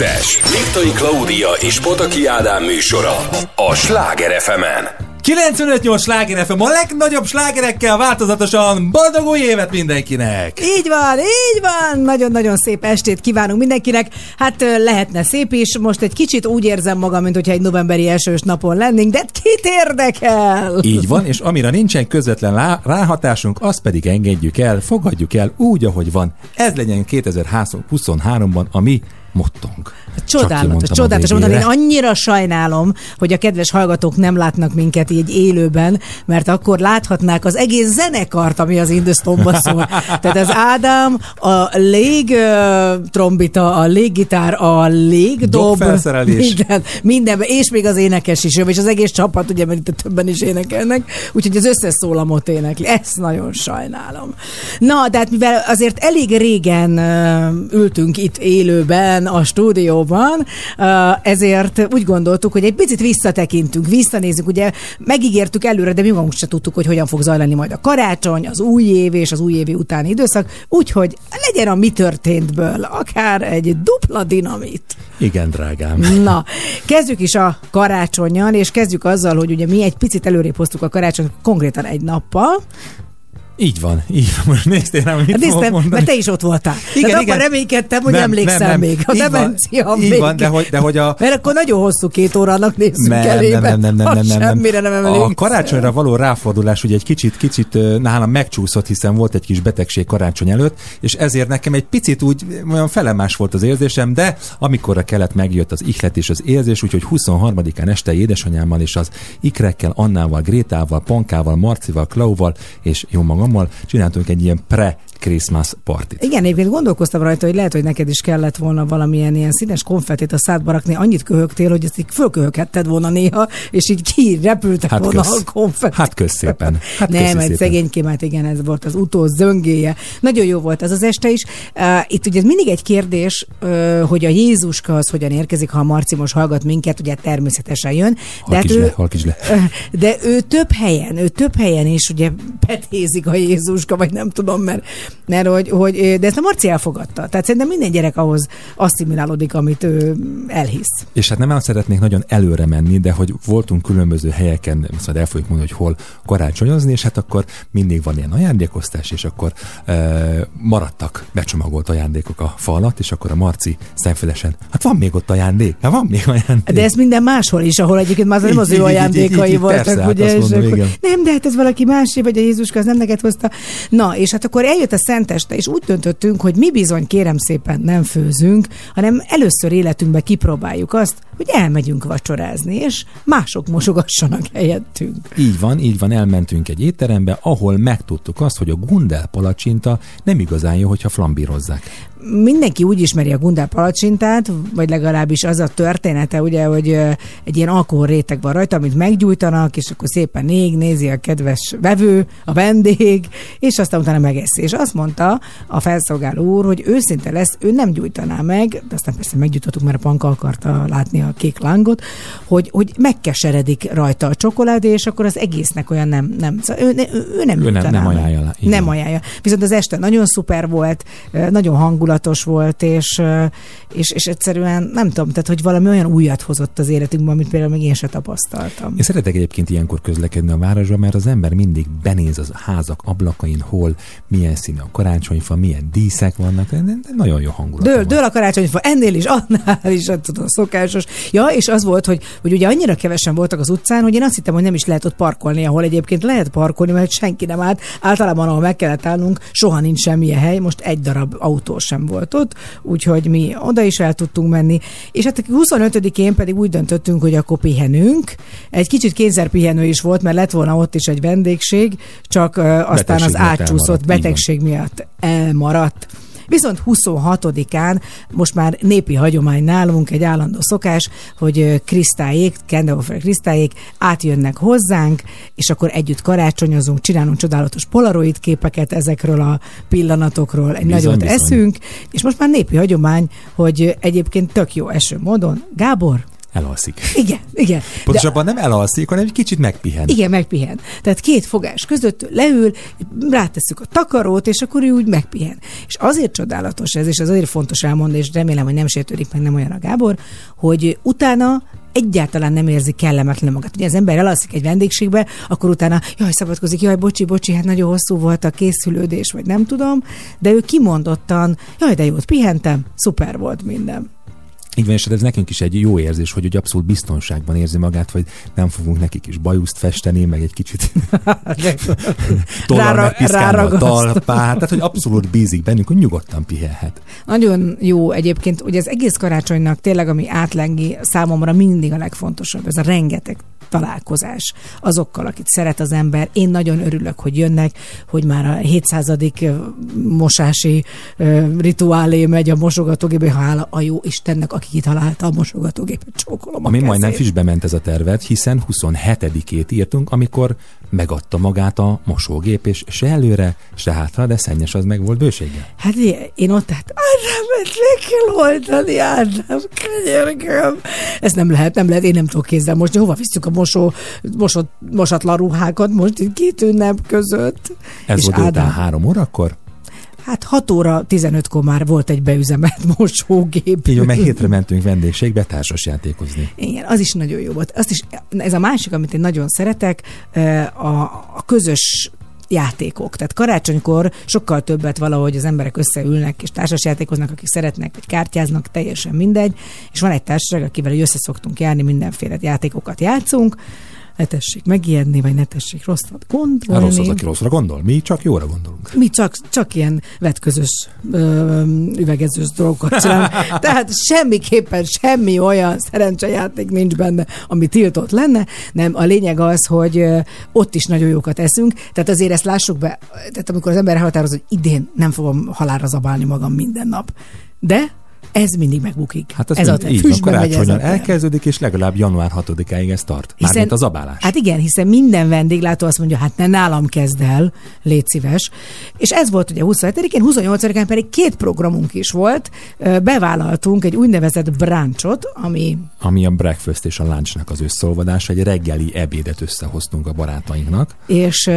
Kettes. Liptai Klaudia és Potaki Ádám műsora. A Sláger fm 95-8 sláger FM a legnagyobb slágerekkel változatosan boldog új évet mindenkinek! Így van, így van! Nagyon-nagyon szép estét kívánunk mindenkinek. Hát lehetne szép is, most egy kicsit úgy érzem magam, mint hogyha egy novemberi esős napon lennénk, de kit érdekel? Így van, és amire nincsen közvetlen ráhatásunk, azt pedig engedjük el, fogadjuk el úgy, ahogy van. Ez legyen 2023-ban a mi mottong. Csodálatos, csodálatos. Mondani, én annyira sajnálom, hogy a kedves hallgatók nem látnak minket így élőben, mert akkor láthatnák az egész zenekart, ami az Industomba szól. Tehát az Ádám, a lég trombita, a léggitár, a légdob, minden, mindenben, és még az énekes is, és az egész csapat, ugye, mert többen is énekelnek, úgyhogy az összes szólamot énekli. Ezt nagyon sajnálom. Na, de hát mivel azért elég régen ültünk itt élőben a stúdióban, ezért úgy gondoltuk, hogy egy picit visszatekintünk, visszanézzük, ugye megígértük előre, de mi magunk sem tudtuk, hogy hogyan fog zajlani majd a karácsony, az új év és az új évi utáni időszak, úgyhogy legyen a mi történtből akár egy dupla dinamit. Igen, drágám. Na, kezdjük is a karácsonyjal, és kezdjük azzal, hogy ugye mi egy picit előrébb hoztuk a karácsony konkrétan egy nappal, így van, így van. Most néztél rám, mit hát néztem, mondani. mert te is ott voltál. Igen, hát igen. akkor reménykedtem, hogy nem, emlékszel nem, nem. még. A demencia van, még. Így van, de hogy, de hogy a... Mert akkor nagyon hosszú két órának nézzük nem, elébe. Nem, nem, nem, nem, nem, nem, Semmire nem emlékszem. A karácsonyra való ráfordulás ugye egy kicsit, kicsit nálam megcsúszott, hiszen volt egy kis betegség karácsony előtt, és ezért nekem egy picit úgy olyan felemás volt az érzésem, de amikor a kelet megjött az ihlet és az érzés, úgyhogy 23-án este édesanyámmal és az ikrekkel, Annával, Grétával, Pankával, Marcival, Klauval és jó magammal csináltunk egy ilyen pre Christmas partit. Igen, egyébként gondolkoztam rajta, hogy lehet, hogy neked is kellett volna valamilyen ilyen színes konfetit a szádba rakni, annyit köhögtél, hogy ezt így fölköhöghetted volna néha, és így kirepültek hát volna kösz. a konfetit. Hát kösz szépen. Hát Nem, egy szegénykém, hát igen, ez volt az utó zöngéje. Nagyon jó volt ez az este is. Uh, itt ugye mindig egy kérdés, uh, hogy a Jézuska az hogyan érkezik, ha a Marci most hallgat minket, ugye természetesen jön. De, hát ő, le, le. de ő több helyen, ő több helyen is ugye petézik a Jézuska, vagy nem tudom, mert mert hogy, hogy, de ezt a Marci elfogadta. Tehát szerintem minden gyerek ahhoz asszimilálódik, amit ő elhisz. És hát nem szeretnék nagyon előre menni, de hogy voltunk különböző helyeken, szóval el fogjuk mondani, hogy hol karácsonyozni, és hát akkor mindig van ilyen ajándékoztás, és akkor e, maradtak becsomagolt ajándékok a falat, és akkor a Marci szemfülesen, hát van még ott ajándék, hát van még ajándék. De ez minden máshol is, ahol egyébként már nem az ő ajándékai voltak, ugye? Hát mondom, nem, de hát ez valaki másé, vagy a Jézuska, az nem neked hozta. Na, és hát akkor eljött a Szenteste, és úgy döntöttünk, hogy mi bizony kérem szépen nem főzünk, hanem először életünkbe kipróbáljuk azt, hogy elmegyünk vacsorázni, és mások mosogassanak helyettünk. Így van, így van, elmentünk egy étterembe, ahol megtudtuk azt, hogy a gundel palacsinta nem igazán jó, hogyha flambírozzák mindenki úgy ismeri a gundel palacsintát, vagy legalábbis az a története, ugye, hogy egy ilyen alkoholréteg van rajta, amit meggyújtanak, és akkor szépen ég, nézi a kedves vevő, a vendég, és aztán utána megeszi. És azt mondta a felszolgáló úr, hogy őszinte lesz, ő nem gyújtaná meg, de aztán persze meggyújtottuk, mert a panka akarta látni a kék lángot, hogy, hogy megkeseredik rajta a csokoládé, és akkor az egésznek olyan nem, nem szóval ő, ő, ő nem ő nem, nem ajánlja. Nem ajánlja. Viszont az este nagyon szuper volt, nagyon hangulat hangulatos volt, és, és, és egyszerűen nem tudom, tehát hogy valami olyan újat hozott az életünkben, amit például még én se tapasztaltam. Én szeretek egyébként ilyenkor közlekedni a városban, mert az ember mindig benéz az házak ablakain, hol milyen színű a karácsonyfa, milyen díszek vannak, de nagyon jó hangulat. Dől, dől a karácsonyfa, ennél is, annál is, hát tudom, szokásos. Ja, és az volt, hogy, hogy ugye annyira kevesen voltak az utcán, hogy én azt hittem, hogy nem is lehet ott parkolni, ahol egyébként lehet parkolni, mert senki nem állt. Általában, ahol meg kellett állnunk, soha nincs semmilyen hely, most egy darab autó sem sem volt ott, úgyhogy mi oda is el tudtunk menni. És hát 25-én pedig úgy döntöttünk, hogy akkor pihenünk. Egy kicsit kényszerpihenő is volt, mert lett volna ott is egy vendégség, csak aztán betegség az átcsúszott betegség miatt elmaradt. Viszont 26-án most már népi hagyomány nálunk, egy állandó szokás, hogy Krisztályék, Kendallfer Krisztályék átjönnek hozzánk, és akkor együtt karácsonyozunk, csinálunk csodálatos polaroid képeket ezekről a pillanatokról, egy bizony, nagyot bizony. eszünk, és most már népi hagyomány, hogy egyébként tök jó eső módon. Gábor, Elalszik. Igen, igen. Pontosabban De... nem elalszik, hanem egy kicsit megpihen. Igen, megpihen. Tehát két fogás között leül, rátesszük a takarót, és akkor ő úgy megpihen. És azért csodálatos ez, és az azért fontos elmondani, és remélem, hogy nem sértődik meg nem olyan a Gábor, hogy utána egyáltalán nem érzi kellemetlen magát. Ugye az ember elalszik egy vendégségbe, akkor utána, jaj, szabadkozik, jaj, bocsi, bocsi, hát nagyon hosszú volt a készülődés, vagy nem tudom, de ő kimondottan, jaj, de jót pihentem, szuper volt minden. Így van, és ez nekünk is egy jó érzés, hogy, hogy abszolút biztonságban érzi magát, hogy nem fogunk nekik is bajuszt festeni, meg egy kicsit tollal megpiszkálni a talpát, tehát hogy abszolút bízik bennünk, hogy nyugodtan pihenhet. Nagyon jó egyébként, ugye az egész karácsonynak tényleg, ami átlengi számomra mindig a legfontosabb, ez a rengeteg találkozás azokkal, akit szeret az ember. Én nagyon örülök, hogy jönnek, hogy már a 700. mosási rituálé megy a mosogatógépbe, hála a jó Istennek, aki kitalálta a mosogatógépet, csókolom a Ami majdnem kezét. fisbe ment ez a tervet, hiszen 27-ét írtunk, amikor megadta magát a mosógép, és se előre, se hátra, de szennyes az meg volt bőséggel. Hát én ott, hát Ádámet le kell oltani, Ádám, könyörgöm. Ez nem lehet, nem lehet, én nem tudok kézzel most, hova visszük a mosó, mosott, mosatlan ruhákat most itt két ünnep között. Ez És volt Ádám, három órakor, hát 6 óra 15-kor már volt egy beüzemelt mosógép. így meg hétre mentünk vendégségbe társas játékozni. Igen, az is nagyon jó volt. Azt is, ez a másik, amit én nagyon szeretek, a, a közös játékok. Tehát karácsonykor sokkal többet valahogy az emberek összeülnek és társasjátékoznak, akik szeretnek, vagy kártyáznak, teljesen mindegy. És van egy társaság, akivel össze szoktunk járni, mindenféle játékokat játszunk. Ne tessék megijedni, vagy ne tessék rosszat gondolni. rossz az, aki rosszra gondol. Mi csak jóra gondolunk. Mi csak, csak ilyen vetközös, ö, üvegezős dolgokat csinálunk. Tehát semmiképpen semmi olyan szerencsejáték nincs benne, ami tiltott lenne. Nem, a lényeg az, hogy ott is nagyon jókat eszünk. Tehát azért ezt lássuk be, tehát amikor az ember határoz, hogy idén nem fogom halálra zabálni magam minden nap. De ez mindig megbukik. Hát ez, ez mind, a így van, terv. elkezdődik, és legalább január 6-áig ez tart. Hiszen- Mármint az abálás. Hát igen, hiszen minden vendéglátó azt mondja, hát ne nálam kezd el, légy szíves. És ez volt ugye 27-én, 28-án pedig két programunk is volt. Bevállaltunk egy úgynevezett bráncsot, ami ami a breakfast és a lunchnak az összeolvadása, egy reggeli ebédet összehoztunk a barátainknak. és,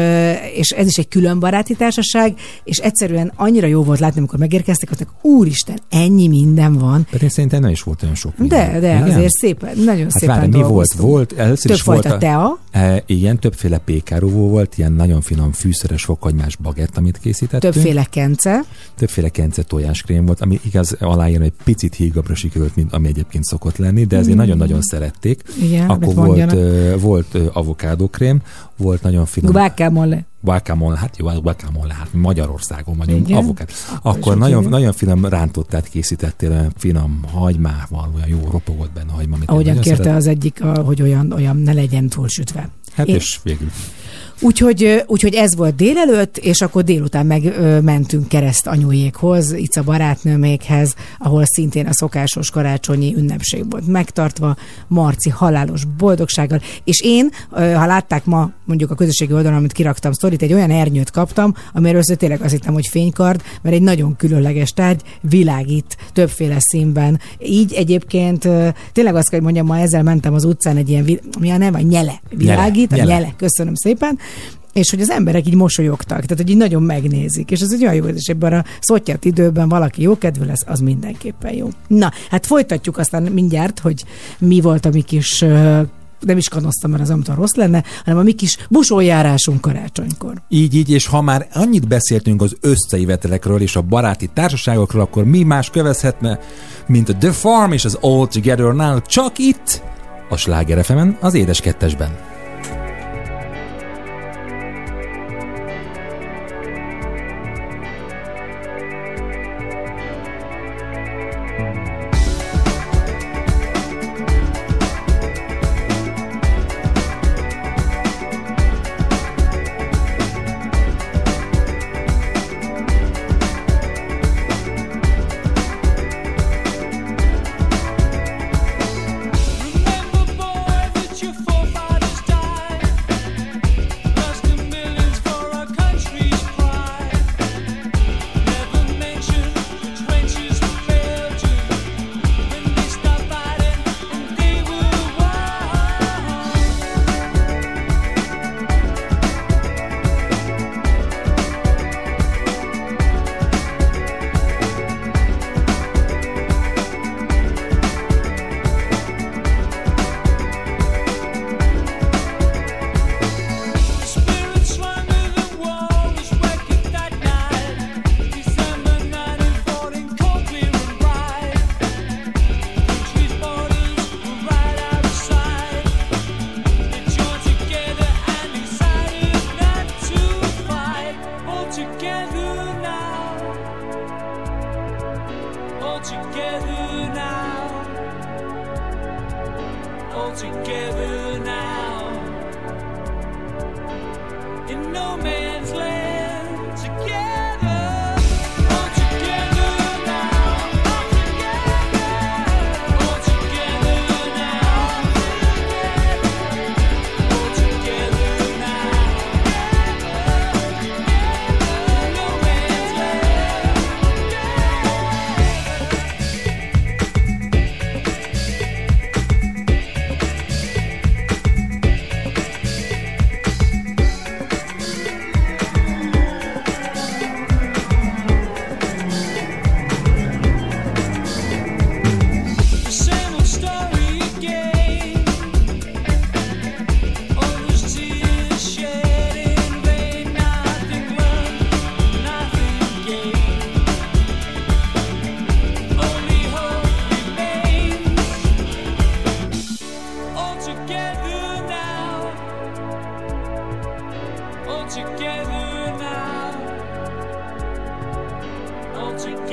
és ez is egy külön baráti társaság, és egyszerűen annyira jó volt látni, amikor megérkeztek, hogy úristen, ennyi minden van. Pedig szerintem nem is volt olyan sok minden. De, de Igen? azért szépen, nagyon Hát szépen várj, mi volt? Volt, először Több is volt fajta tea, E, igen, többféle pékáruvó volt, ilyen nagyon finom fűszeres fokhagymás bagett, amit készítettünk. többféle kence, Többféle kence tojáskrém volt, ami igaz aláírni, hogy picit hígabbra sikerült, mint ami egyébként szokott lenni, de ezért nagyon-nagyon szerették. igen, Akkor volt, volt avokádókrém, volt nagyon finom Guacamole. Guacamole, hát jó, guacamole, hát Magyarországon vagyunk, Igen? avokát. Akkor nagyon, hívjuk. nagyon finom rántottát készítettél, olyan finom hagymával, olyan jó ropogott benne hagyma, Ahogyan kérte szeretem. az egyik, hogy olyan, olyan ne legyen túlsütve. Hát Én- és végül. Úgyhogy, úgyhogy ez volt délelőtt, és akkor délután meg ö, mentünk kereszt anyujékhoz, itt a barátnőmékhez, ahol szintén a szokásos karácsonyi ünnepség volt megtartva, Marci halálos boldogsággal, és én, ha látták ma mondjuk a közösségi oldalon, amit kiraktam sztorit, egy olyan ernyőt kaptam, amiről össze tényleg azt hittem, hogy fénykard, mert egy nagyon különleges tárgy, világít többféle színben. Így egyébként tényleg azt kell, hogy mondjam, ma ezzel mentem az utcán egy ilyen, mi a neve, nyele, világít, Nyele. a nyele, köszönöm szépen, és hogy az emberek így mosolyogtak, tehát hogy így nagyon megnézik, és ez egy olyan jó, és ebben a szottyat időben valaki jó kedvű lesz, az mindenképpen jó. Na, hát folytatjuk aztán mindjárt, hogy mi volt a mi kis nem is kanoztam, mert az tudom, rossz lenne, hanem a mi kis busójárásunk karácsonykor. Így, így, és ha már annyit beszéltünk az összeivetelekről és a baráti társaságokról, akkor mi más kövezhetne, mint a The Farm és az All Together Now, csak itt, a Sláger az Édes Kettesben.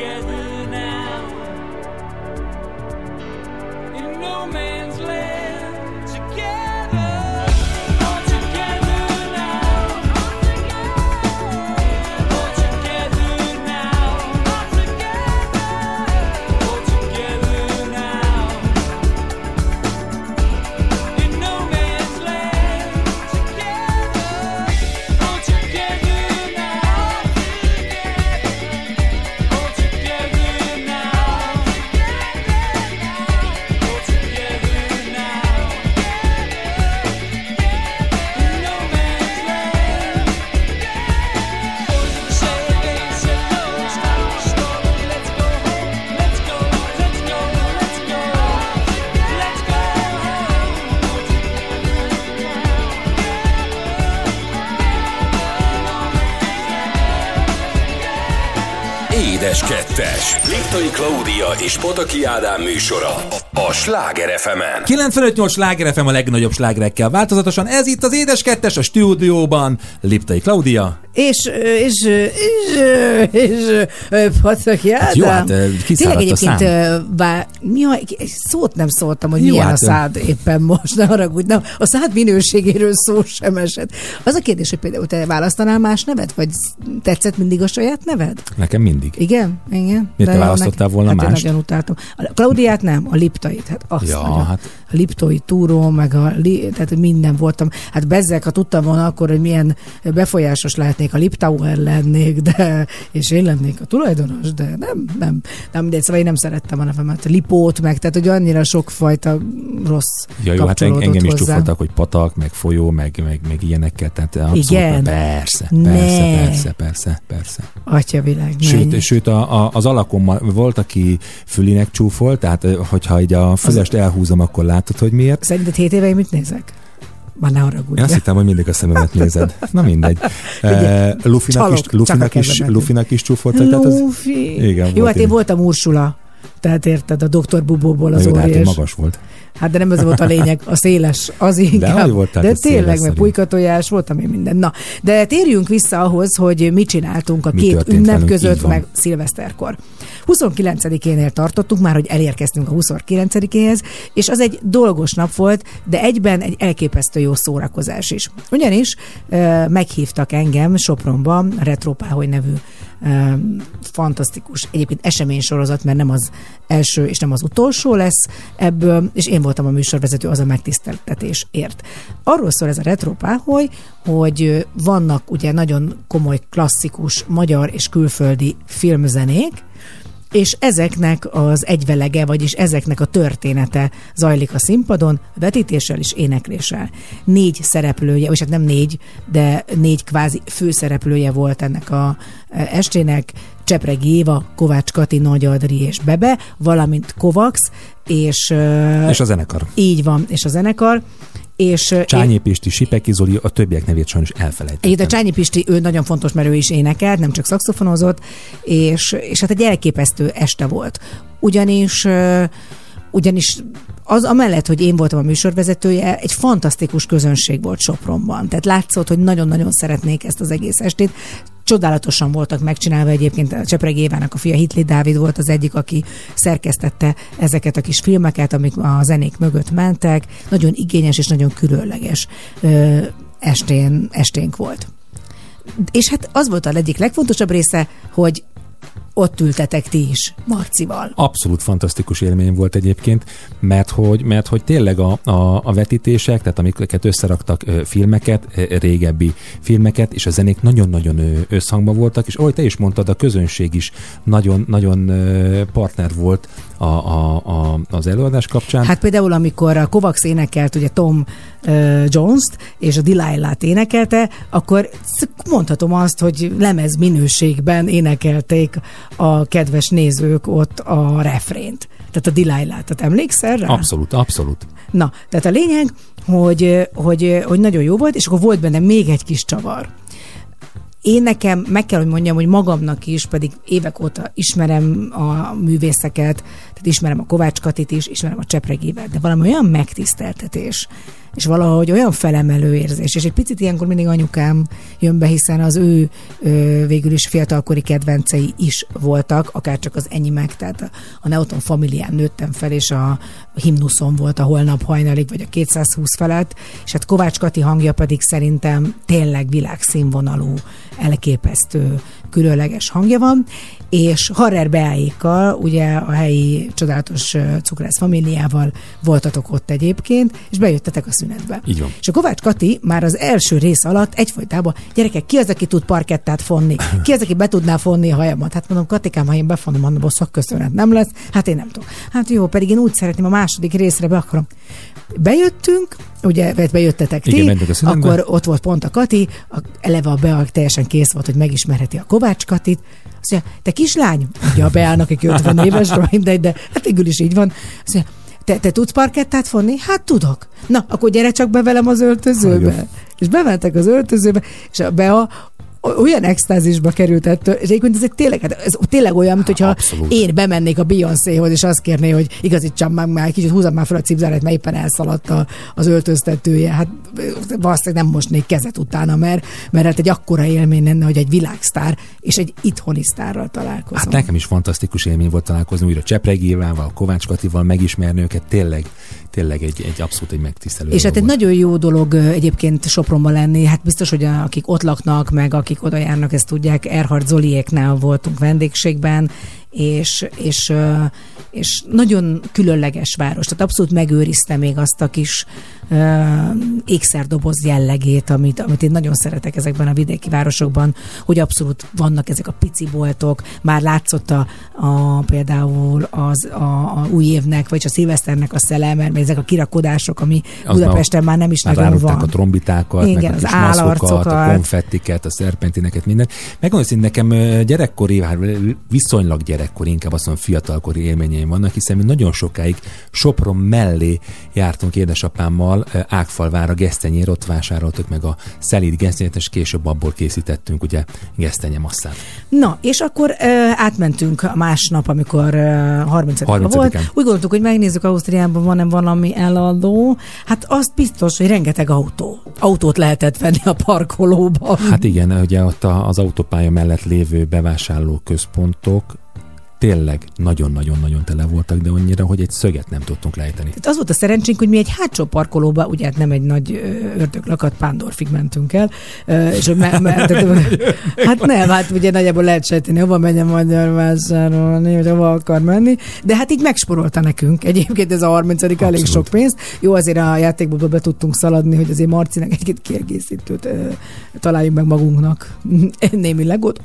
Édes és Pataki Ádám műsora a Sláger fm 95-8 Sláger FM a legnagyobb slágerekkel változatosan. Ez itt az Édes Kettes a stúdióban. Liptai Klaudia. És, és, és, és, és Pataki Ádám. Jó, hát a szám. bár, mi a, szót nem szóltam, hogy Jó, milyen hát, a szád éppen most, ne haragudj. Na, a szád minőségéről szó sem esett. Az a kérdés, hogy például te választanál más nevet, vagy tetszett mindig a saját neved? Nekem mindig. Igen, igen. Miért te választottál volna hát én mást? nagyon utáltam. A Klaudiát nem, a Liptait. Hát azt Ja, nagyon. hát- Liptói túró, meg a, li, tehát minden voltam. Hát bezzek, ha tudtam volna akkor, hogy milyen befolyásos lehetnék, a Liptauer lennék, de, és én lennék a tulajdonos, de nem, nem, nem, mindegy, szóval én nem szerettem a nevemet. Lipót meg, tehát hogy annyira sokfajta rossz Ja, jó, hát engem is csúfoltak, hogy patak, meg folyó, meg, meg, meg ilyenekkel. Tehát abszolút, Igen? Persze, Ne. persze, persze, persze, persze. Atya világ, Sőt, menj. sőt a, a, az alakommal volt, aki fülinek csúfolt, tehát hogyha így a fülest elhúzom, akkor látod, hogy miért. Szerinted 7 éve én mit nézek? Már ne haragudj. Én azt hittem, hogy mindig a szememet nézed. Na mindegy. Figyelj, Uh, Lufinak, csalok, is, Lufinak, is. Lufinak is az... Lufi. Igen, Jó, volt hát én ilyen. voltam Ursula. Tehát érted, a doktor Bubóból az jó, de hát magas volt. Hát de nem ez volt a lényeg, a széles, az inkább. hogy volt, tehát de tényleg, szerint. pulykatojás, voltam én minden. Na, de térjünk vissza ahhoz, hogy mit csináltunk a Mi két ünnep velünk, között, meg szilveszterkor. 29-énél tartottunk már, hogy elérkeztünk a 29-éhez, és az egy dolgos nap volt, de egyben egy elképesztő jó szórakozás is. Ugyanis ö, meghívtak engem Sopronba, a Retropáholy nevű ö, fantasztikus, egyébként eseménysorozat, mert nem az első és nem az utolsó lesz ebből, és én voltam a műsorvezető, az a megtiszteltetésért. Arról szól ez a retropáholy, hogy vannak ugye nagyon komoly klasszikus magyar és külföldi filmzenék, és ezeknek az egyvelege, vagyis ezeknek a története zajlik a színpadon, vetítéssel és énekléssel. Négy szereplője, vagy hát nem négy, de négy kvázi főszereplője volt ennek a e, estének, Csepregi Éva, Kovács Kati, Nagy Adri és Bebe, valamint Kovax, és, És a zenekar. így van, és a zenekar, és Csányi Pisti, Sipeki Zoli, a többiek nevét sajnos elfelejtettem. Egyébként a Csányi Pisti, ő nagyon fontos, mert ő is énekelt, nem csak szakszofonozott, és, és hát egy elképesztő este volt. Ugyanis ugyanis az amellett, hogy én voltam a műsorvezetője, egy fantasztikus közönség volt Sopronban. Tehát látszott, hogy nagyon-nagyon szeretnék ezt az egész estét. Csodálatosan voltak megcsinálva egyébként Csepreg Évának a fia Hitli Dávid volt az egyik, aki szerkesztette ezeket a kis filmeket, amik a zenék mögött mentek. Nagyon igényes és nagyon különleges ö, estén, esténk volt. És hát az volt a egyik legfontosabb része, hogy ott ültetek ti is Marcival. Abszolút fantasztikus élmény volt egyébként, mert hogy, mert hogy tényleg a, a, a vetítések, tehát amiket összeraktak filmeket, régebbi filmeket, és a zenék nagyon-nagyon összhangban voltak, és ahogy te is mondtad, a közönség is nagyon, nagyon ö, partner volt a, a, a, az előadás kapcsán. Hát például, amikor a Kovacs énekelt ugye Tom uh, Jones-t, és a Delilah-t énekelte, akkor mondhatom azt, hogy lemez minőségben énekelték a kedves nézők ott a refrént. Tehát a Delilah-t. Tehát emlékszel rá? Abszolút, abszolút. Na, tehát a lényeg, hogy, hogy, hogy nagyon jó volt, és akkor volt benne még egy kis csavar. Én nekem, meg kell, hogy mondjam, hogy magamnak is, pedig évek óta ismerem a művészeket, tehát ismerem a Kovács Katit is, ismerem a Csepregévet, de valami olyan megtiszteltetés, és valahogy olyan felemelő érzés, és egy picit ilyenkor mindig anyukám jön be, hiszen az ő ö, végül is fiatalkori kedvencei is voltak, akár csak az enyémek, tehát a, a Neoton familián nőttem fel, és a himnuszon volt a holnap hajnalig, vagy a 220 felett, és hát Kovács Kati hangja pedig szerintem tényleg világszínvonalú, elképesztő, különleges hangja van, és Harrer Beáékkal, ugye a helyi csodálatos cukrász familiával voltatok ott egyébként, és bejöttetek a szünetbe. Így van. És a Kovács Kati már az első rész alatt egyfolytában, gyerekek, ki az, aki tud parkettát fonni? Ki az, aki be tudná fonni a hajamat? Hát mondom, Katikám, ha én befonom, mondom, a szakköszönet nem lesz. Hát én nem tudom. Hát jó, pedig én úgy szeretném, a második részre be akarom. Bejöttünk, ugye, bejöttetek ti, Igen, akkor ott volt pont a Kati, a, eleve a Bea teljesen kész volt, hogy megismerheti a Kovács Katit. Azt mondja, te kislány, ugye a Beának, aki 50 éves, de, de hát végül is így van. Azt mondja, te, te tudsz parkettát fonni? Hát tudok. Na, akkor gyere csak be velem az öltözőbe. Nagyon. És bementek az öltözőbe, és a Bea olyan extázisba került ettől, és egyébként ez egy tényleg, hát ez tényleg olyan, mint hogyha Abszolút. én bemennék a Beyoncéhoz, és azt kérné, hogy igazítsam meg már, kicsit húzzam már fel a cipzárat, mert éppen elszaladt a, az öltöztetője. Hát valószínűleg nem mosnék kezet utána, mert, mert hát egy akkora élmény lenne, hogy egy világsztár és egy itthoni sztárral találkozom. Hát nekem is fantasztikus élmény volt találkozni újra Csepregével, Kovács Katival, megismerni őket, tényleg, tényleg egy, egy abszolút egy megtisztelő És hát egy volt. nagyon jó dolog egyébként Sopronban lenni, hát biztos, hogy a, akik ott laknak, meg akik oda járnak, ezt tudják, Erhard Zoliéknál voltunk vendégségben, és, és, és nagyon különleges város, tehát abszolút megőrizte még azt a kis ö, ékszerdoboz jellegét, amit, amit én nagyon szeretek ezekben a vidéki városokban, hogy abszolút vannak ezek a pici boltok, már látszott a, a például az, a, a új évnek, vagy a szilveszternek a szele, mert ezek a kirakodások, ami Az Budapesten már nem is már nagyon van. a trombitákat, Igen, az maszkokat, a állarcokat. konfettiket, a szerpentineket, minden. Megmondom, hogy nekem gyerekkori, hát viszonylag gyerekkori, inkább azt mondom fiatalkori élményeim vannak, hiszen mi nagyon sokáig Sopron mellé jártunk édesapámmal Ágfalvára, Gesztenyér, ott vásároltuk meg a szelíd gesztenyét, és később abból készítettünk ugye gesztenye masszát. Na, és akkor ö, átmentünk a másnap, amikor ö, 30 30-án. volt. Úgy gondoltuk, hogy megnézzük Ausztriában van-e valami eladó. Hát azt biztos, hogy rengeteg autó. Autót lehetett venni a parkolóban. Hát igen, ugye ott az autópálya mellett lévő bevásárló központok tényleg nagyon-nagyon-nagyon tele voltak, de annyira, hogy egy szöget nem tudtunk lejteni. Tehát az volt a szerencsénk, hogy mi egy hátsó parkolóba, ugye hát nem egy nagy ördöglakat, Pándorfig mentünk el, és hogy me, me, tehát, hát nem, hát ugye nagyjából lehet sejteni, hova a magyar vásárolni, vagy hova akar menni, de hát így megsporolta nekünk. Egyébként ez a 30 elég Abszolút. sok pénz. Jó, azért a játékból be tudtunk szaladni, hogy azért Marcinak egy-két kiegészítőt találjunk meg magunknak. Némi legót.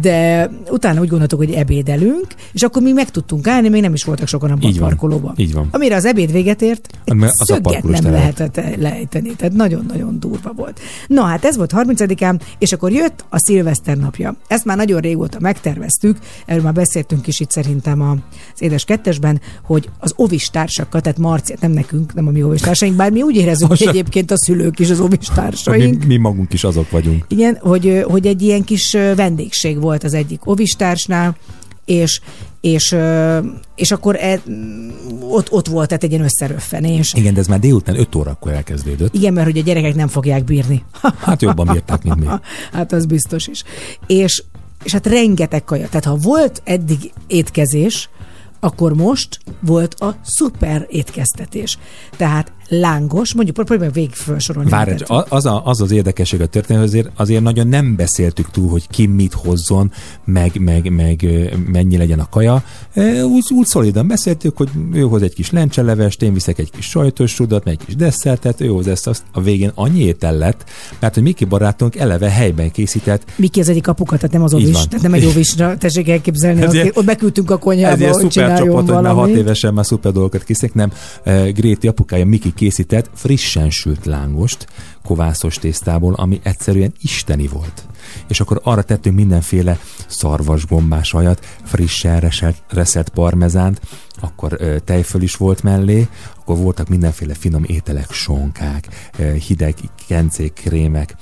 De utána úgy gondoltuk, hogy ebédelünk, és akkor mi meg tudtunk állni, még nem is voltak sokan abban Így a van. parkolóban. Így van. Amire az ebéd véget ért, az a szöget parkolós nem tele lehetett lejteni. Tehát nagyon-nagyon durva volt. Na hát ez volt 30-án, és akkor jött a szilveszter napja. Ezt már nagyon régóta megterveztük, erről már beszéltünk is itt szerintem az Édes Kettesben, hogy az ovis társakkal, tehát Marci, nem nekünk, nem a mi ovis társaink, bár mi úgy érezzük, hogy egyébként a szülők is az ovis társaink. Mi, mi magunk is azok vagyunk. Igen, hogy, hogy egy ilyen kis vendégség volt az egyik ovistársnál, és és, és akkor e, ott, ott volt tehát egy ilyen összeröffenés. Igen, de ez már délután 5 órakor elkezdődött. Igen, mert hogy a gyerekek nem fogják bírni. Hát jobban bírták, mint mi. hát az biztos is. És, és hát rengeteg kaja. Tehát ha volt eddig étkezés, akkor most volt a szuper étkeztetés. Tehát lángos, mondjuk próbálj végig felsorolni. Várj, az, a, az az érdekesség a történet, azért, azért nagyon nem beszéltük túl, hogy ki mit hozzon, meg, meg, meg mennyi legyen a kaja. Úgy, úgy szolidan beszéltük, hogy ő hoz egy kis lencselevest, én viszek egy kis sajtos sudat, meg egy kis desszertet, ő hoz ezt, azt. A végén annyi étel lett, mert hogy Miki barátunk eleve helyben készített, Miki az egyik apuka, tehát nem az ovis, tehát nem egy ovisra, tessék elképzelni, Ezért- aki, ott beküldtünk a konyhába, ezért hogy szuper csináljon csapat, hogy már hat évesen már szuper dolgokat készítek, nem. Gréti apukája Miki készített frissen sült lángost kovászos tésztából, ami egyszerűen isteni volt. És akkor arra tettünk mindenféle szarvasgombás ajat, frissen reselt, reszelt parmezánt, akkor tejföl is volt mellé, akkor voltak mindenféle finom ételek, sonkák, hideg kencék, krémek.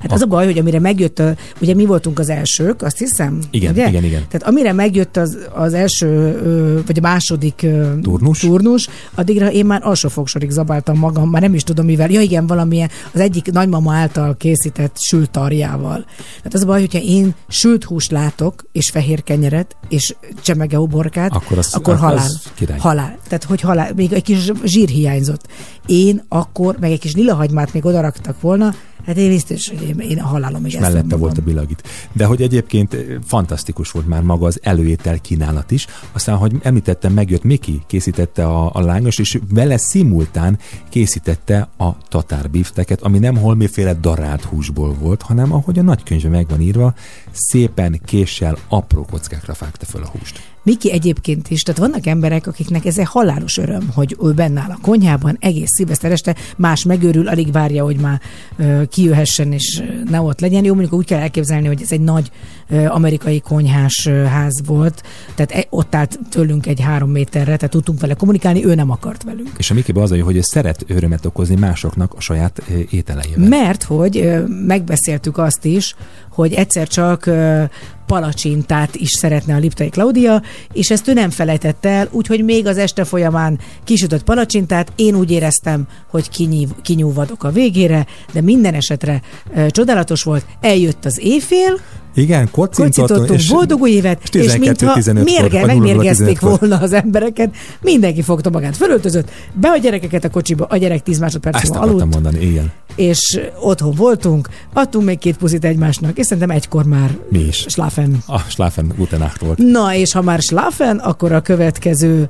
Hát az a baj, hogy amire megjött, ugye mi voltunk az elsők, azt hiszem. Igen, ugye? igen, igen. Tehát amire megjött az, az első, vagy a második Turnus? turnus, addigra én már alsó fogsorig zabáltam magam, már nem is tudom mivel. Ja igen, valamilyen az egyik nagymama által készített sült tarjával. Tehát az a baj, hogyha én sült húst látok, és fehér kenyeret, és csemege uborkát, Akkor az- akkor az halál. király. Halál. Tehát, hogy halál. Még egy kis zsír hiányzott. Én akkor, meg egy kis lilahagymát még odaraktak volna, hát én biztos, hogy én, én a halálomig és eszem mellette magam. volt a bilagit. De hogy egyébként eh, fantasztikus volt már maga az előétel kínálat is. Aztán, hogy említettem, megjött Miki, készítette a, a lángos, és vele szimultán készítette a tatár bifteket, ami nem holmiféle darált húsból volt, hanem ahogy a nagykönyvben meg van írva, szépen késsel apró kockákra fágta föl a húst. Miki egyébként is, tehát vannak emberek, akiknek ez egy halálos öröm, hogy ő benne áll a konyhában, egész szilveszter este, más megőrül, alig várja, hogy már ö, kijöhessen és ö, ne ott legyen. Jó, mondjuk úgy kell elképzelni, hogy ez egy nagy ö, amerikai konyhás ö, ház volt, tehát e, ott állt tőlünk egy három méterre, tehát tudtunk vele kommunikálni, ő nem akart velünk. És a Mikibe az a jó, hogy ő szeret örömet okozni másoknak a saját eh, ételeivel. Mert hogy ö, megbeszéltük azt is, hogy egyszer csak ö, palacsintát is szeretne a Liptai Klaudia, és ezt ő nem felejtett el, úgyhogy még az este folyamán kisütött palacsintát, én úgy éreztem, hogy kinyív, kinyúvadok a végére, de minden esetre ö, csodálatos volt, eljött az éjfél, Igen, kocintottunk, kocintottunk, boldog új évet, és 12-15 mintha mérge, megmérgezték 00-15 kor. volna az embereket, mindenki fogta magát, fölöltözött, be a gyerekeket a kocsiba, a gyerek 10 másodperc múlva aludt, mondani, igen. és otthon voltunk, adtunk még két puszit egymásnak, és szerintem egykor már Mi is. sláfen. A Schlafen Nacht volt. Na, és ha már sláfen, akkor a következő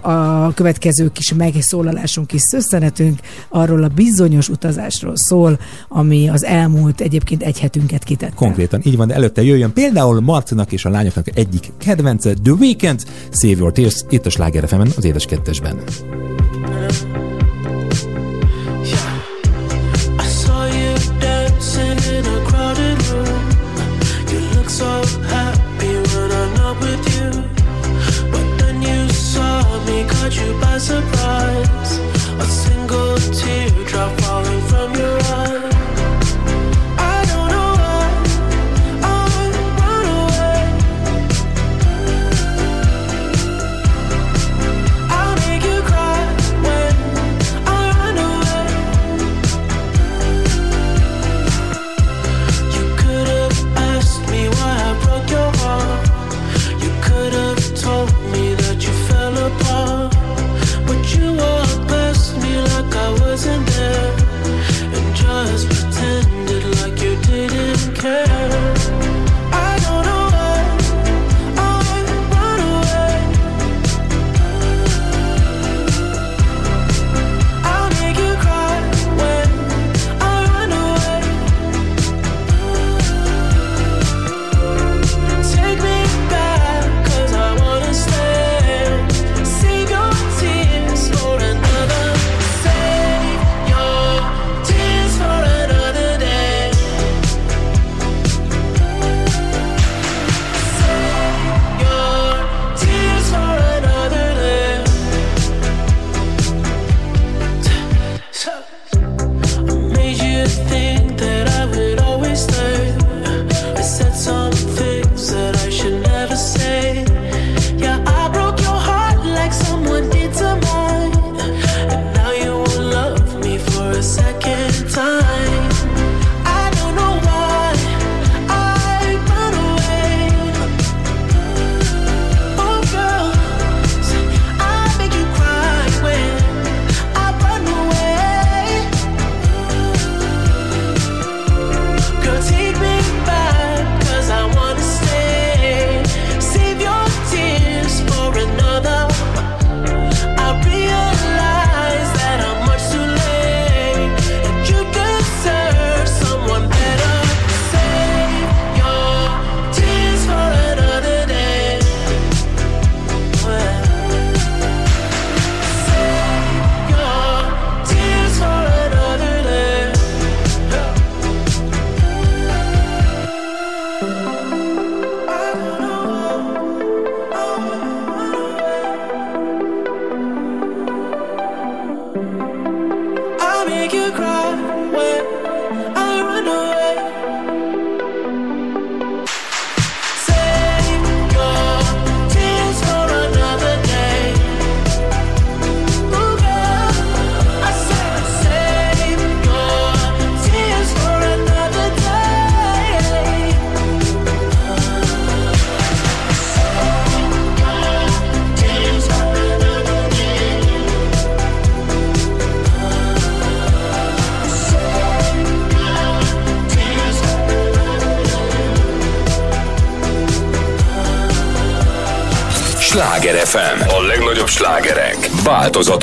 a következő kis megszólalásunk, kis szösszenetünk arról a bizonyos utazásról szól, ami az elmúlt egyébként egy hetünket kitette. Konkrétan így van, de előtte jöjjön például Marcinak és a lányoknak egyik kedvence, The Weekend, Save Your Tears, itt a Sláger az édes kettesben. I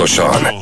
Változatosan.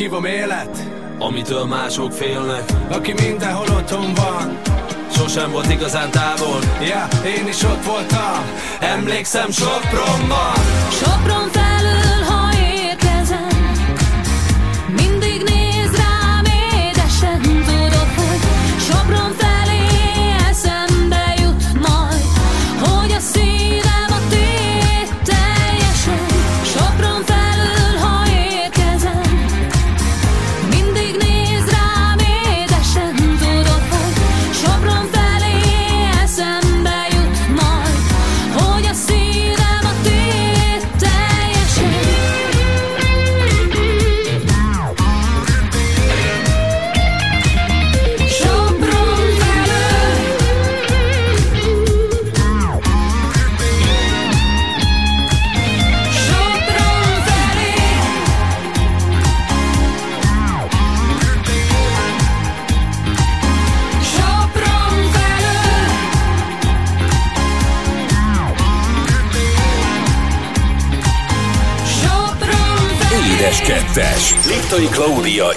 Hívom élet Amitől mások félnek. Aki mindenhol otthon van. Sosem volt igazán távol. Ja, én is ott voltam. Emlékszem Sopronban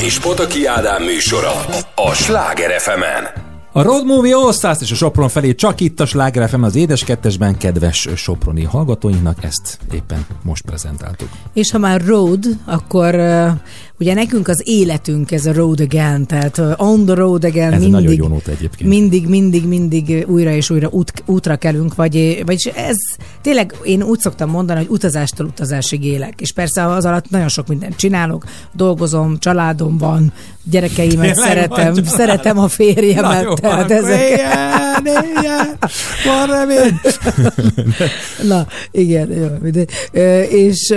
és Pataki Ádám műsora. A Sláger FM-en. A Road Movie All Stars és a Sopron felé csak itt a Sláger FM az édes kettesben kedves soproni hallgatóinknak ezt éppen most prezentáltuk. És ha már road, akkor uh, ugye nekünk az életünk ez a road again, tehát on the road again Ez mindig, nagyon jó nóta egyébként. mindig, mindig, mindig újra és újra út, útra kelünk, vagy, vagyis ez tényleg én úgy szoktam mondani, hogy utazástól utazásig élek, és persze az alatt nagyon sok mindent csinálok, dolgozom, családom van, gyerekeimet Tényleg szeretem, van? szeretem a Na férjemet, jó, tehát akkor ezek... Van remény. Na, igen, jó, mindegy. És,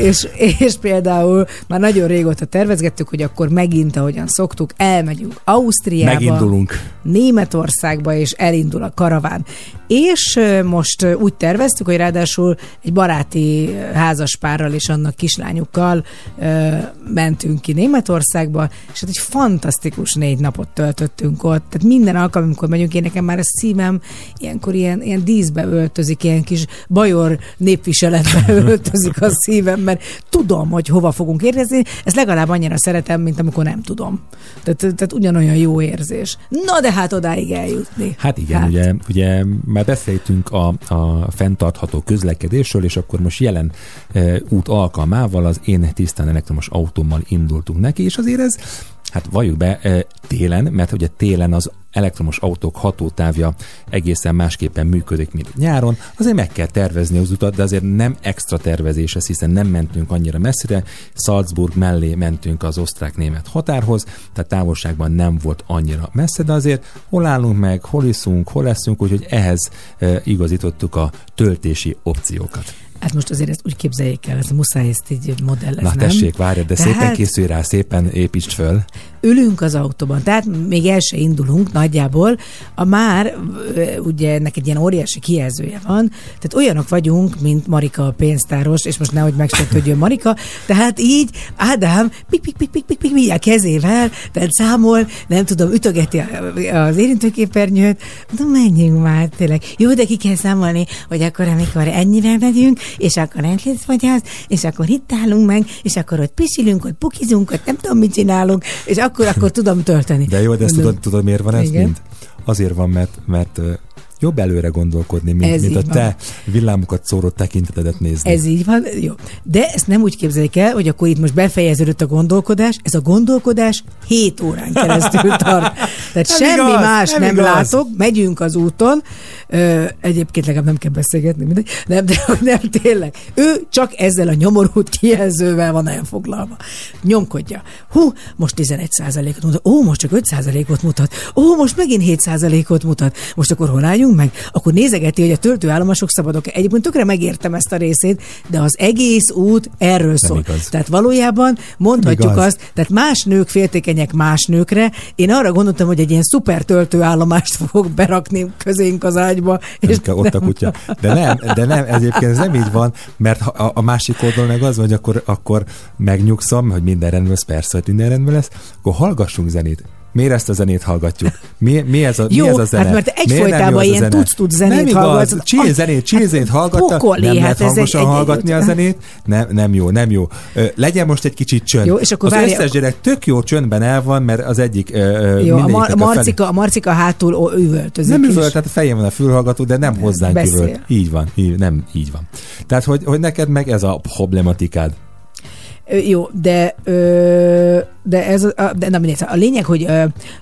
és, és például már nagyon régóta tervezgettük, hogy akkor megint, ahogyan szoktuk, elmegyünk Ausztriába, Megindulunk. Németországba, és elindul a karaván. És most úgy terveztük, hogy ráadásul egy baráti házaspárral és annak kislányukkal ö, mentünk ki Németországba, és hát egy fantasztikus négy napot töltöttünk ott. Tehát minden alkalom, amikor megyünk, én nekem már a szívem ilyenkor ilyen, ilyen díszbe öltözik, ilyen kis bajor népviseletbe öltözik a szívem, mert tudom, hogy hova fogunk érkezni. Ezt legalább annyira szeretem, mint amikor nem tudom. Tehát, tehát ugyanolyan jó érzés. Na de hát odáig eljutni. Hát igen, hát. Ugye, ugye már beszéltünk a, a fenntartható közlekedésről, és akkor most jelen e, út alkalmával az én tisztán elektromos autómmal indultunk neki, és azért ez Hát valljuk be, télen, mert ugye télen az elektromos autók hatótávja egészen másképpen működik, mint nyáron, azért meg kell tervezni az utat, de azért nem extra tervezés ez, hiszen nem mentünk annyira messzire, Salzburg mellé mentünk az osztrák-német határhoz, tehát távolságban nem volt annyira messze, de azért hol állunk meg, hol iszunk, hol leszünk, úgyhogy ehhez igazítottuk a töltési opciókat. Hát most azért ezt úgy képzeljék el, ez muszáj ezt így modellezni. Na tessék, várjad, de Tehát- szépen készülj rá, szépen építsd föl. ülünk az autóban, tehát még el se indulunk nagyjából, a már ugye ennek egy ilyen óriási kijelzője van, tehát olyanok vagyunk, mint Marika a pénztáros, és most nehogy megsértődjön Marika, tehát így Ádám pik, pik, pik, pik, pik, pik, pik, a kezével, tehát számol, nem tudom, ütögeti az érintőképernyőt, mondom, menjünk már, tényleg. Jó, de ki kell számolni, hogy akkor, amikor ennyivel megyünk, és akkor lesz vagy az, és akkor itt állunk meg, és akkor ott pisilünk, ott pukizunk, ott nem tudom, mit csinálunk, és akkor, akkor tudom tölteni. De jó, de ezt tudod, tudod, miért van ez Igen. mind? Azért van, mert, mert jobb előre gondolkodni, mint, Ez mint a van. te villámokat szóró tekintetedet nézni. Ez így van, jó. De ezt nem úgy képzeljék el, hogy akkor itt most befejeződött a gondolkodás, ez a gondolkodás 7 órán keresztül tart. Tehát Nem semmi igaz, más nem nem, igaz. látok, megyünk az úton, Ö, egyébként legalább nem kell beszélgetni, mindegy, nem, de nem tényleg. Ő csak ezzel a nyomorult kijelzővel van elfoglalva. Nyomkodja. Hú, most 11 ot mutat. Ó, most csak 5 ot mutat. Ó, most megint 7 ot mutat. Most akkor hol álljunk meg? Akkor nézegeti, hogy a töltőállomások szabadok. Egyébként tökre megértem ezt a részét, de az egész út erről szól. igaz. Tehát valójában mondhatjuk igaz. azt, tehát más nők féltékenyek más nőkre. Én arra gondoltam, hogy egy ilyen szuper töltőállomást fogok berakni közénk az ágyba. És kell ott a kutya. De nem, de nem, egyébként ez nem így van, mert ha- a, a másik oldalon meg az, hogy akkor, akkor megnyugszom, hogy minden rendben lesz, persze, hogy minden rendben lesz, akkor hallgassunk zenét. Miért ezt a zenét hallgatjuk? Mi, mi, ez, a, Jó, mi ez a zene? hát mert egyfolytában ilyen zene? tuc-tuc zenét Nem igaz, hallgatsz. chill zenét, chill hát zenét hallgatta, pokoli, nem hát lehet egy- hangosan egy- hallgatni a zenét, nem, nem jó, nem jó. Ö, legyen most egy kicsit csönd. Jó, és akkor az várj, összes gyerek tök jó csöndben el van, mert az egyik ö, Jó, a, Mar- a, Marcika, a Marcika hátul ó- üvöltözik. nem üvölt, tehát a fején van a fülhallgató, de nem hozzánk Beszél. üvölt. Így van, így, nem így van. Tehát, hogy, hogy neked meg ez a problematikád. Jó, de, ö, de ez a, de nem mindegy. A lényeg, hogy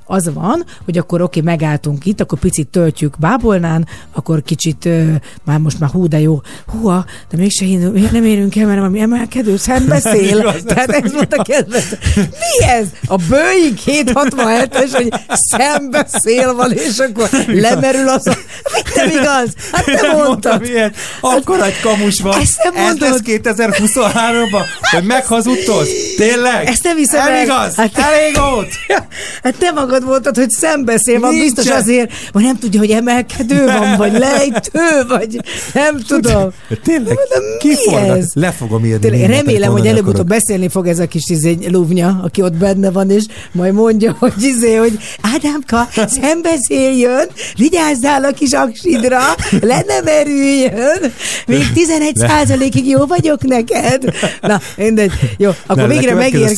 az van, hogy akkor oké, megálltunk itt, akkor picit töltjük Bábolnán, akkor kicsit már most már hú, de jó, húha, de mégse nem érünk el, mert valami emelkedő szembeszél. Tehát ez volt a kedvenc. Mi ez? A Boeing 767-es, hogy szembeszél van, és akkor lemerül az a... Mit nem igaz? Hát te mondtad. ilyet. Akkor egy kamus van. Ezt nem Ez mondod. lesz 2023-ban, hogy meghazudtod? Tényleg? Ezt nem hiszem el. Igaz? Hát- Elég volt? Hát te magad mondtad, hogy szembeszél van, biztos azért, vagy nem tudja, hogy emelkedő van, vagy lejtő, vagy nem tudom. Tényleg? Kiforgat? ez? Le fogom írni. Tényleg, remélem, hogy előbb-utóbb beszélni fog ez a kis izé, lúvnya, aki ott benne van, és majd mondja, hogy izé, hogy Ádámka, szembeszéljön, vigyázzál a kis aksidra, le ne merüljön, még 11 százalékig jó vagyok neked. Na, mindegy. Jó, akkor Nem, végre megérkezik.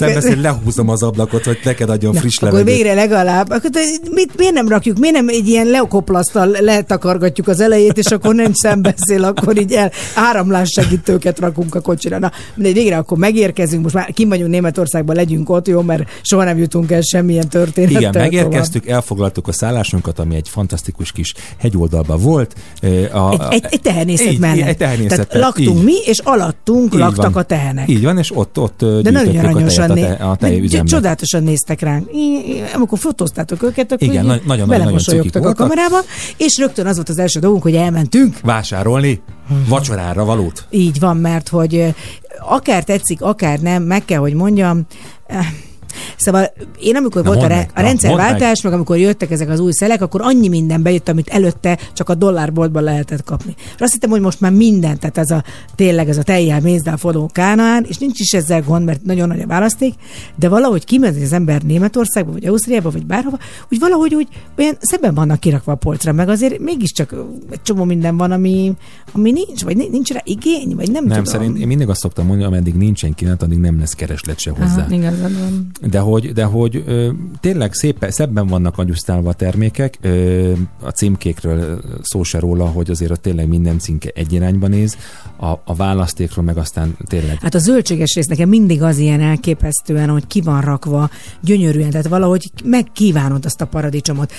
Lehúzom az ablakot, hogy neked adjon Na, friss akkor levegőt. végre legalább. Akkor de mit, miért nem rakjuk, miért nem egy ilyen leokoplasztal letakargatjuk az elejét, és akkor nem szembeszél, akkor így el áramlás segítőket rakunk a kocsira. Na, mindegy, végre akkor megérkezünk, most már kim vagyunk Németországban, legyünk ott, jó, mert soha nem jutunk el semmilyen történettel. Igen, tovább. megérkeztük, elfoglaltuk a szállásunkat, ami egy fantasztikus kis hegyoldalban volt. A, Egy, egy, egy tehenészet Így, mellett. Egy tehenészet Tehát laktunk így. mi, és alattunk Így laktak van. a tehenek. Így van, és ott, ott De nagyon aranyosan a, te, a tejüzembe. Csodálatosan néztek ránk. Amikor fotóztátok őket, akkor Igen, na- nagyon- nagyon- nagyon a kamerába, és rögtön az volt az első dolgunk, hogy elmentünk Vásárolni vacsorára valót. Így van, mert hogy akár tetszik, akár nem, meg kell, hogy mondjam, Szóval én amikor Na, volt a, mondd re- meg, a rendszerváltás, meg amikor jöttek ezek az új szelek, akkor annyi minden bejött, amit előtte csak a dollárboltban lehetett kapni. És azt hittem, hogy most már minden, tehát ez a tényleg ez a tejjel, mézdel forró kánaán, és nincs is ezzel gond, mert nagyon nagy a választék, de valahogy kimegy az ember Németországba, vagy Ausztriába, vagy bárhova, úgy valahogy úgy olyan szebben vannak kirakva a polcra, meg azért mégiscsak egy csomó minden van, ami, ami nincs, vagy nincs rá igény, vagy nem, Nem, tudom. szerint én mindig azt szoktam mondani, ameddig nincsen kínálat, addig nem lesz kereslet se hozzá. Aha, igazad van. De hogy, de hogy ö, tényleg szép, szebben vannak agyusztálva a termékek, ö, a címkékről szó se róla, hogy azért ott tényleg minden címke egy irányba néz, a, a választékról meg aztán tényleg Hát a zöldséges rész nekem mindig az ilyen elképesztően, hogy ki van rakva gyönyörűen, tehát valahogy megkívánod azt a paradicsomot.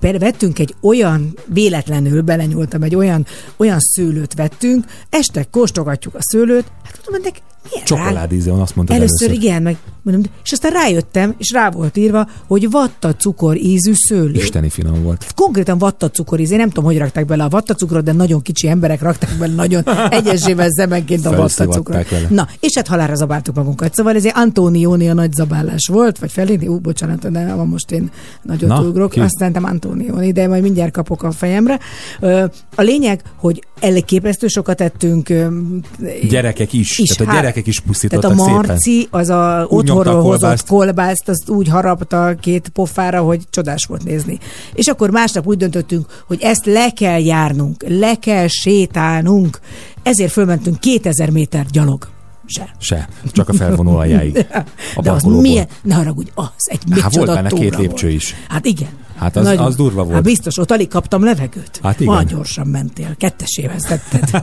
Vettünk egy olyan, véletlenül belenyúltam, egy olyan, olyan szőlőt vettünk, este kóstogatjuk a szőlőt, hát mondom, ennek csokoládíze van, azt mondtad Először, először. igen, meg mondom, és aztán rájöttem, és rá volt írva, hogy vatta cukor ízű szőlő. Isteni finom volt. Konkrétan vatta cukoríz. Én nem tudom, hogy rakták bele a vatta cukrot, de nagyon kicsi emberek rakták bele nagyon egyesével zemenként a vatta cukrot. vele. Na, és hát halára zabáltuk magunkat. Szóval ez egy Antonioni a nagy zabálás volt, vagy Felini, ú, bocsánat, de van most én nagyot Na, ugrok. ki? Azt szerintem Antonioni, de majd mindjárt kapok a fejemre. A lényeg, hogy elképesztő sokat ettünk. ö, Gyerekek is, is, tehát a hát- gyerekek is tehát a szépen. Marci az a Úgy nyomta a otthonról hozott kolbászt. kolbászt, azt úgy harapta két pofára, hogy csodás volt nézni. És akkor másnap úgy döntöttünk, hogy ezt le kell járnunk, le kell sétálnunk. Ezért fölmentünk 2000 méter gyalog. Se. Se, csak a felvonó aljáig. A De az milyen, ne haragudj, az egy micsoda volt benne két lépcső volt. is. Hát igen. Hát az- az durva volt. Hát biztos, ott alig kaptam levegőt. Hát igen. Olyan gyorsan mentél, kettesével tetted.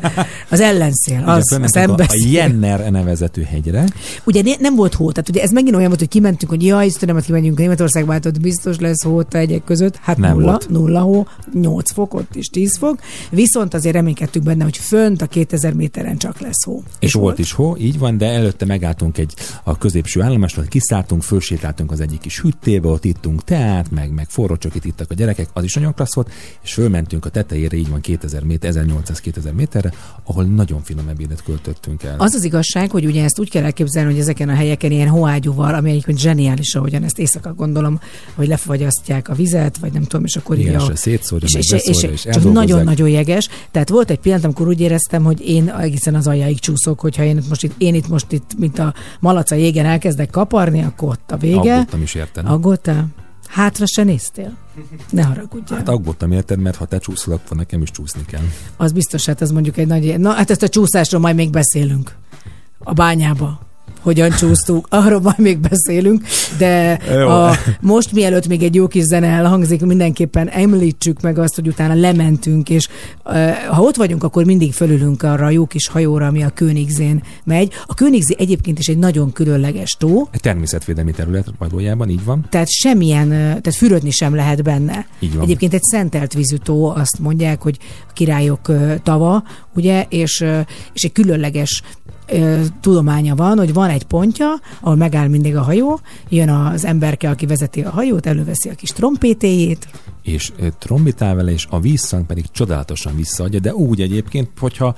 Az ellenszél, Ugye az a fölmentünk a. Jenner nevezetű hegyre, Ugye nem volt hó, tehát ugye ez megint olyan volt, hogy kimentünk, hogy jaj, Istenem, hogy kimegyünk Németországba, hát ott biztos lesz hó a egyek között. Hát Nem nulla, volt. nulla hó, 8 fok, ott is 10 fok. Viszont azért reménykedtünk benne, hogy fönt a 2000 méteren csak lesz hó. és volt is hó, így van, de előtte megálltunk egy a középső állomásról, kiszálltunk, fölsétáltunk az egyik kis hűtébe, ott ittunk teát, meg, meg forró csokit ittak a gyerekek, az is nagyon klassz volt, és fölmentünk a tetejére, így van 2000 méter, 1800-2000 méterre, ahol nagyon finom ebédet költöttünk el. Az az igazság, hogy ugye ezt úgy kell elképzelni, hogy ezeken a helyeken ilyen hóágyúval, ami egyébként zseniális, ahogyan ezt éjszaka gondolom, hogy lefagyasztják a vizet, vagy nem tudom, és akkor Igen, így a- és szétszórja, és, és, és, és csak eldolgozzák. nagyon-nagyon jeges. Tehát volt egy pillanat, amikor úgy éreztem, hogy én egészen az aljáig csúszok, hogyha én itt most itt, én itt most itt, mint a malaca jégen elkezdek kaparni, akkor ott a vége. Aggódtam is érted. Aggódtál? Hátra se néztél? Ne haragudjál. Hát aggódtam érted, mert ha te csúszol, akkor nekem is csúszni kell. Az biztos, hát az mondjuk egy nagy... Na, hát ezt a csúszásról majd még beszélünk. A bányába. Hogyan csúsztunk, arról majd még beszélünk, de Jó. a, most mielőtt még egy jó kis zene elhangzik, mindenképpen említsük meg azt, hogy utána lementünk, és ha ott vagyunk, akkor mindig fölülünk arra a jó kis hajóra, ami a Königzén megy. A Königzé egyébként is egy nagyon különleges tó, természetvédelmi terület valójában így van. tehát semmilyen, tehát fürödni sem lehet benne. Így van. Egyébként egy szentelt vízű tó, azt mondják, hogy a királyok tava, ugye, és, és egy különleges ö, tudománya van, hogy van egy pontja, ahol megáll mindig a hajó, jön az emberke, aki vezeti a hajót, előveszi a kis trompétéjét, és trombitál vele, és a vízszang pedig csodálatosan visszaadja, de úgy egyébként, hogyha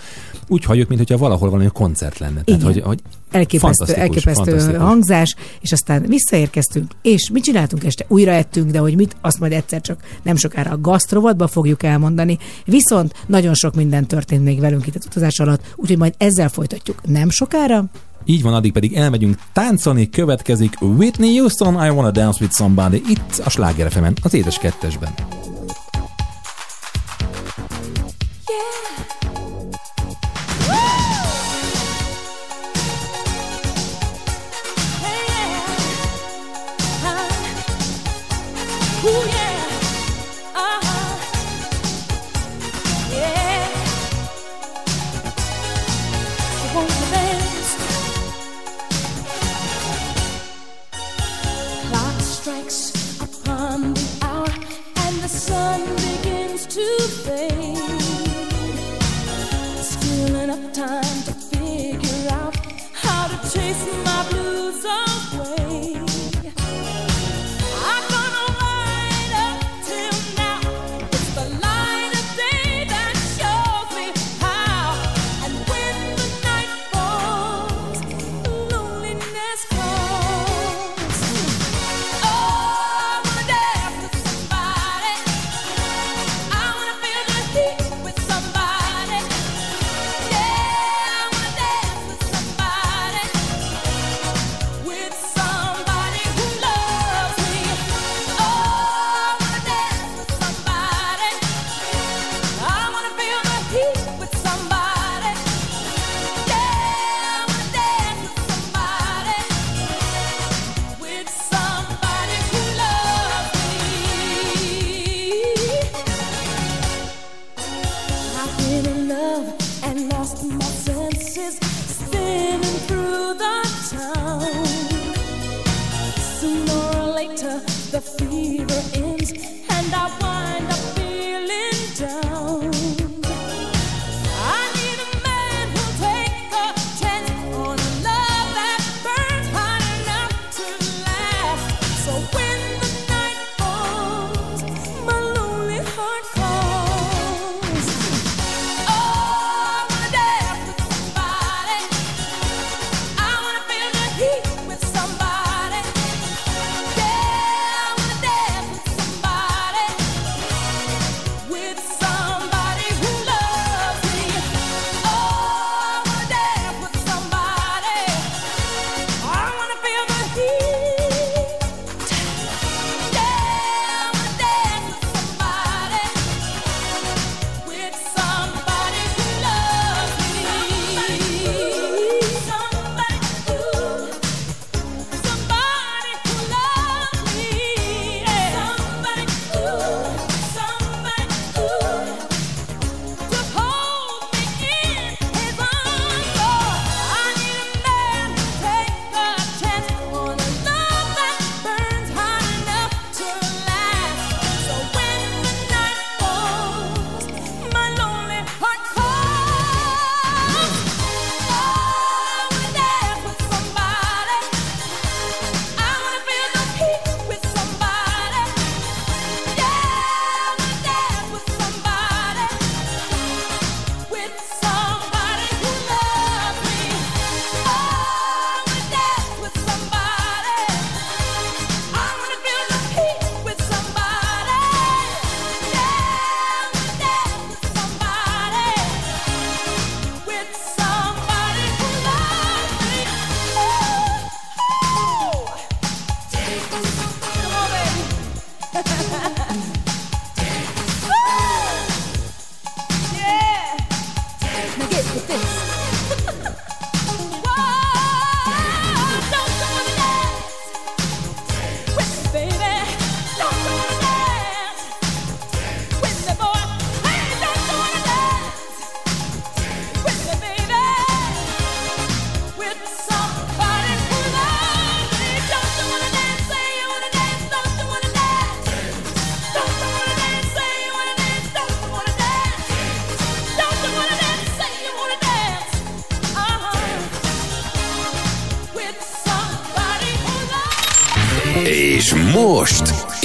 úgy halljuk, mint hogyha valahol valami koncert lenne. Tehát, Igen. hogy, hogy elképesztő, fantasztikus, elképesztő fantasztikus. hangzás, és aztán visszaérkeztünk, és mit csináltunk este? Újra ettünk, de hogy mit, azt majd egyszer csak nem sokára a gasztrovatba fogjuk elmondani. Viszont nagyon sok minden történt még velünk itt az utazás alatt, úgyhogy majd ezzel folytatjuk nem sokára. Így van, addig pedig elmegyünk táncolni, következik Whitney Houston, I Wanna Dance With Somebody, itt a Sláger az édes kettesben. so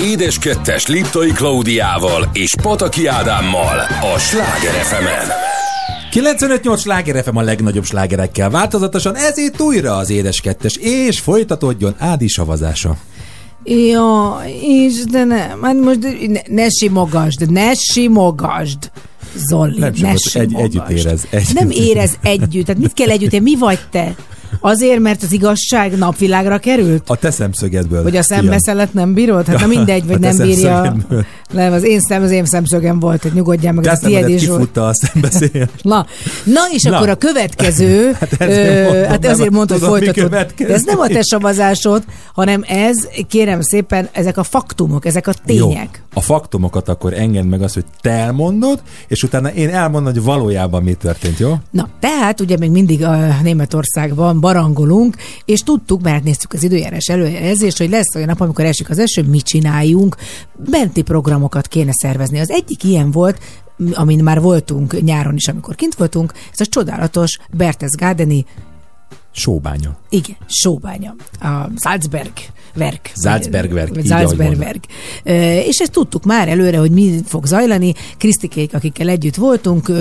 Édes Kettes Liptai Klaudiával és Pataki Ádámmal a Sláger fm 95-8 sláger FM a legnagyobb slágerekkel változatosan, ez itt újra az édes kettes, és folytatódjon Ádi és de nem, hát most ne, ne simogasd, ne simogasd. Zolli, Nem ne simogasd, egy- együtt érez, együtt Nem érez. érez együtt. Tehát mit kell együtt? Mi vagy te? Azért, mert az igazság napvilágra került? A te szemszögedből. Vagy a szembeszelet nem bírod? Hát na mindegy, vagy nem bírja. Nem, az én, szem, az én szemszögem volt, hogy nyugodjál meg, Te a tiéd is volt. a szembeszél. Na, na és Na. akkor a következő, Hát ezért mondom, hát nem, azért mondtad, hogy folytatod. De ez nem a te savazásod, hanem ez, kérem szépen, ezek a faktumok, ezek a tények. Jó. A faktumokat akkor engedd meg azt, hogy te elmondod, és utána én elmondom, hogy valójában mi történt, jó? Na, tehát ugye még mindig a Németországban barangolunk, és tudtuk, mert néztük az időjárás előjelzést, hogy lesz olyan nap, amikor esik az eső, mit csináljunk, benti programokat kéne szervezni. Az egyik ilyen volt, amin már voltunk nyáron is, amikor kint voltunk, ez a csodálatos Berchtesgadeni Sóbánya. Igen, sóbánya. A Salzberg Werk. Salzbergwerk, Vagy így, ahogy Salzbergwerk. Ö, És ezt tudtuk már előre, hogy mi fog zajlani. Krisztikék, akikkel együtt voltunk,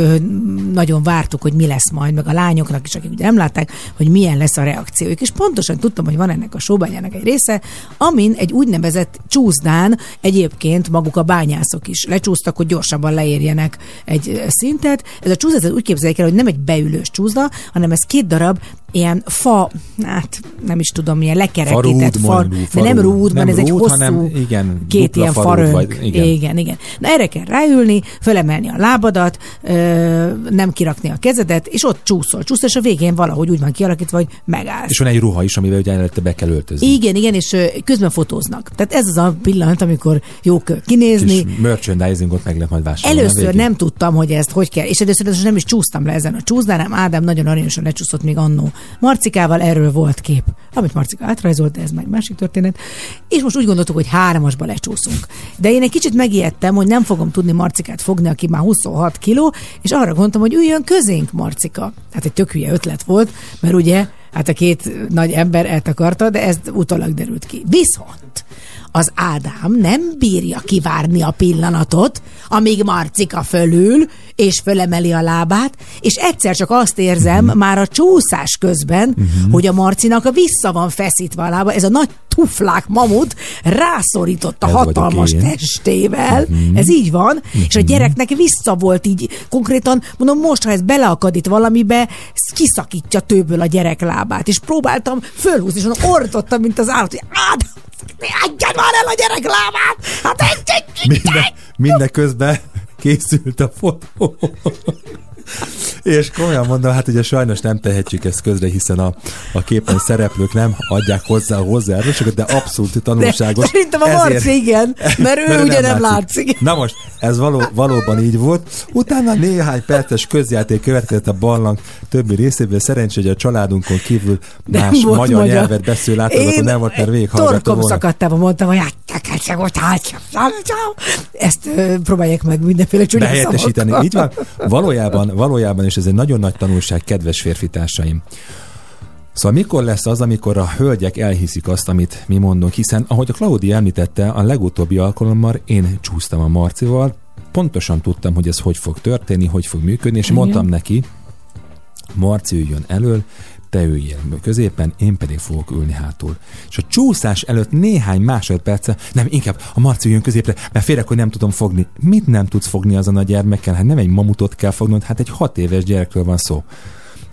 nagyon vártuk, hogy mi lesz majd, meg a lányoknak is, akik ugye nem látták, hogy milyen lesz a reakciójuk. És pontosan tudtam, hogy van ennek a sóbányának egy része, amin egy úgynevezett csúszdán egyébként maguk a bányászok is lecsúsztak, hogy gyorsabban leérjenek egy szintet. Ez a csúszda úgy képzeljék el, hogy nem egy beülős csúszda, hanem ez két darab ilyen fa, hát nem is tudom, milyen lekerekített Farúd, far, mondjuk, de nem rúd, Nem hanem ez egy rúd, hosszú, hanem igen, két ilyen farönk. vagy- igen. igen, igen. Na erre kell ráülni, fölemelni a lábadat, ö, nem kirakni a kezedet, és ott csúszol, csúszol, és a végén valahogy úgy van kialakítva, hogy megállsz. És van egy ruha is, amivel ugye előtte be kell öltözni. Igen, igen, és közben fotóznak. Tehát ez az a pillanat, amikor jó kinézni. És merchandisingot meg lehet majd vásárolni. Először nem tudtam, hogy ezt hogy kell, és először nem is csúsztam le ezen a csúszdán, hanem Ádám nagyon aranyosan lecsúszott még annó Marcikával erről volt kép, amit Marcika átrajzolt, de ez már másik történet. És most úgy gondoltuk, hogy hármasba lecsúszunk. De én egy kicsit megijedtem, hogy nem fogom tudni Marcikát fogni, aki már 26 kiló, és arra gondoltam, hogy üljön közénk Marcika. Hát egy tök hülye ötlet volt, mert ugye hát a két nagy ember eltakarta, de ez utólag derült ki. Viszont az Ádám nem bírja kivárni a pillanatot, amíg Marcika fölül, és fölemeli a lábát, és egyszer csak azt érzem Mhm. már a csúszás közben, hogy a Marcinak a vissza van feszítve a lába, ez a nagy tuflák mamut rászorította Ez vagyok hatalmas testével, Mhm. ez így van, és a gyereknek vissza volt így, konkrétan mondom, most, ha ez beleakad itt valamibe, kiszakítja tőből a gyerek lábát, és próbáltam fölhúzni, és mondom, ordottam, mint az állat, hogy Ádám, adjad már el a gyerek lábát! Hát egy, egy, egy, Minden, mindeközben készült a fotó. És komolyan mondom, hát ugye sajnos nem tehetjük ezt közre, hiszen a, a képen szereplők nem adják hozzá a hozzájárulásokat, de abszolút tanulságos. De szerintem a Marci igen, mert ő ugye nem látszik. Na most, ez való, valóban így volt. Utána néhány perces közjáték következett a barlang többi részéből. Szerencsé, hogy a családunkon kívül más magyar, magyar. nyelvet beszél látogató nem volt, mert végighallgatta torkom volna. szakadtában mondtam, hogy hát, ezt ö, próbálják meg mindenféle csúnya behelyettesíteni. Így van. Valójában, valójában, és ez egy nagyon nagy tanulság, kedves férfitársaim. Szóval mikor lesz az, amikor a hölgyek elhiszik azt, amit mi mondunk, hiszen ahogy a Claudia említette, a legutóbbi alkalommal én csúsztam a Marcival, pontosan tudtam, hogy ez hogy fog történni, hogy fog működni, és Igen. mondtam neki, Marci üljön elől, te üljél középen, én pedig fogok ülni hátul. És a csúszás előtt néhány másodperce, nem, inkább a Marci üljön középre, mert félek, hogy nem tudom fogni. Mit nem tudsz fogni azon a gyermekkel? Hát nem egy mamutot kell fognod, hát egy hat éves gyerekről van szó.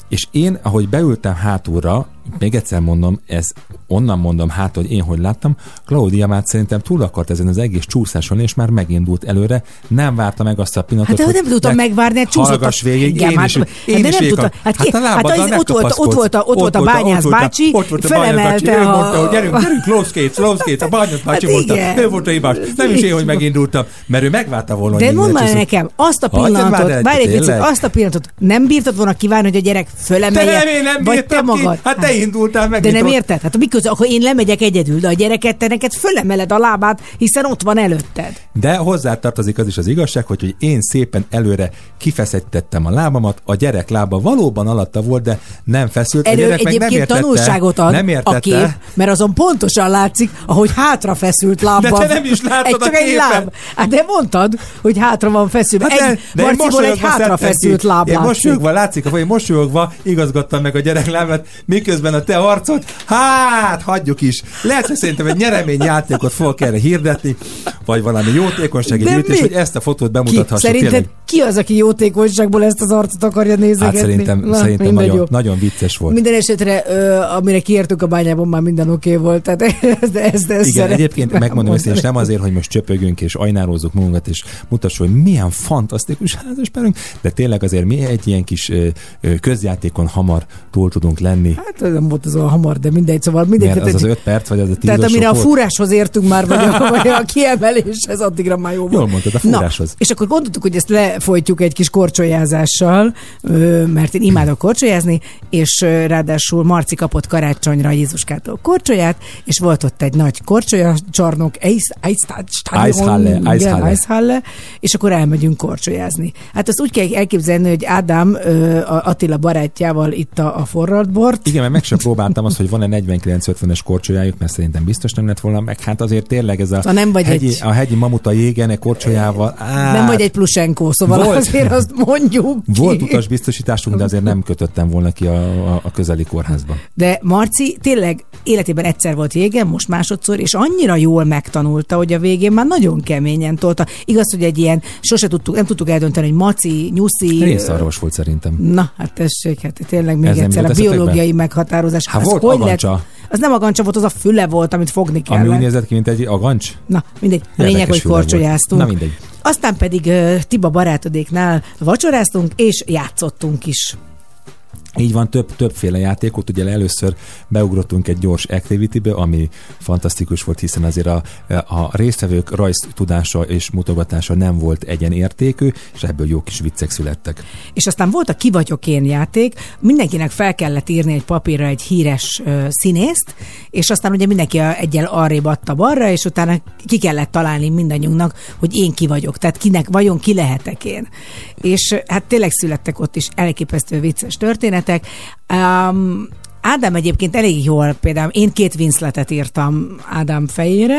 És én, ahogy beültem hátulra, még egyszer mondom, ez onnan mondom hát, hogy én hogy láttam, Claudia már szerintem túl akart ezen az egész csúszáson, és már megindult előre, nem várta meg azt a pillanatot, Hát de nem tudtam megvárni, hát csúszott. a- Hallgass végig, Igen, én hát- is, hát én de is nem tudta- hát ki- a hát lábaddal az- ne ott volt- ott volt a- ott volt a Bányász bácsi, ott volt a Bányász bácsi, fölemelte ő a- mondta, hogy gyerünk, gyerünk, close gates, a Bányász bácsi Hát mondta, ő volt a hibás. Nem is én, hogy megindultam, mert ő megvárta volna, hogy De mondd már nekem, azt a pillanatot, várj egy picit, azt a pillanatot nem bírtad volna kívánni, hogy a gyerek fölemelje? vagy te magad? Hát te indultál meg. De nem ott. érted? Hát miközben, akkor én lemegyek egyedül, de a gyereket te neked fölemeled a lábát, hiszen ott van előtted. De hozzátartozik az is az igazság, hogy, hogy én szépen előre kifeszettettem a lábamat, a gyerek lába valóban alatta volt, de nem feszült. a Erről gyerek meg nem egyébként értette, tanulságot ad nem a értette. kép, mert azon pontosan látszik, ahogy hátra feszült lábbal. De te nem is láttad egy, a csak egy láb. Hát de mondtad, hogy hátra van feszülve. Hát egy, de, de én egy hátra feszült láb Én látszik. mosolyogva látszik, hogy mosolyogva igazgattam meg a gyerek lábát, miközben a te arcod, hát hagyjuk is. Lehet, hogy szerintem egy nyereményjátékot fogok erre hirdetni, vagy valami jótékonysági gyűjtés, hogy ezt a fotót Ki, bemutathassuk. szerinted tényleg. ki az, aki jótékonyságból ezt az arcot akarja nézegetni? Hát szerintem, Na, szerintem nagyon, jó. nagyon vicces volt. Minden esetre, ö, amire kiértünk a bányában, már minden oké volt. Tehát ezt, ezt, ezt Igen, egyébként megmondom ezt, és nem azért, hogy most csöpögünk és ajnározzuk magunkat, és mutassuk, hogy milyen fantasztikus házaspárunk, de tényleg azért mi egy ilyen kis ö, ö, közjátékon hamar túl tudunk lenni. Hát nem volt az olyan hamar, de mindegy, szóval mindegy. Az tehát- az öt perc, vagy az a tíz Tehát az amire a fúráshoz értünk már, vagy a, vagy a kiemeléshez, addigra már jó volt. Jól mondtad, a fúráshoz. Na, és akkor gondoltuk, hogy ezt lefolytjuk egy kis korcsolyázással, mert én imádok korcsolyázni, és ráadásul Marci kapott karácsonyra Jézuskától korcsolyát, és volt ott egy nagy korcsolya csarnok, Eishalle, és akkor elmegyünk korcsolyázni. Hát azt úgy kell elképzelni, hogy Ádám a Attila barátjával itt a, a forradbort, Igen, mert meg sem próbáltam azt, hogy van-e 49-50-es korcsolyájuk, mert szerintem biztos nem lett volna, meg hát azért tényleg ez a, Szóval nem vagy hegyi, egy- a hegyi mamuta jégene korcsolyával. Á, nem vagy egy plusenkó, szóval Volt. azért azt mondjuk ki. Volt utasbiztosításunk, de azért nem kötöttem volna ki a, a, a közeli kórházba. De Marci tényleg életében egyszer volt jégen, most másodszor, és annyira jól megtanulta, hogy a végén már nagyon keményen tolta. Igaz, hogy egy ilyen, sose tudtuk, nem tudtuk eldönteni, hogy maci, nyuszi. Részarvos volt szerintem. Na, hát tessék, hát tényleg még Ez egyszer a biológiai meghatározás. Hát Az volt hogy agancsa. lett? Az nem agancsa volt, az a füle volt, amit fogni Ami úgy kellett. nézett ki, mint egy agancs. Na, mindegy. A Érdekes lényeg, hogy korcsolyáztunk. Na mindegy. Aztán pedig uh, Tiba barátodéknál vacsoráztunk, és játszottunk is. Így van, több, többféle játékot, ugye először beugrottunk egy gyors activity-be, ami fantasztikus volt, hiszen azért a, a résztvevők rajz tudása és mutogatása nem volt egyenértékű, és ebből jó kis viccek születtek. És aztán volt a Ki vagyok én játék, mindenkinek fel kellett írni egy papírra egy híres ö, színészt, és aztán ugye mindenki egyel arrébb adta balra, és utána ki kellett találni mindannyiunknak, hogy én ki vagyok, tehát kinek vajon ki lehetek én. És hát tényleg születtek ott is elképesztő vicces történetek. Um, Ádám egyébként elég jól, például én két Winsletet írtam Ádám fejére,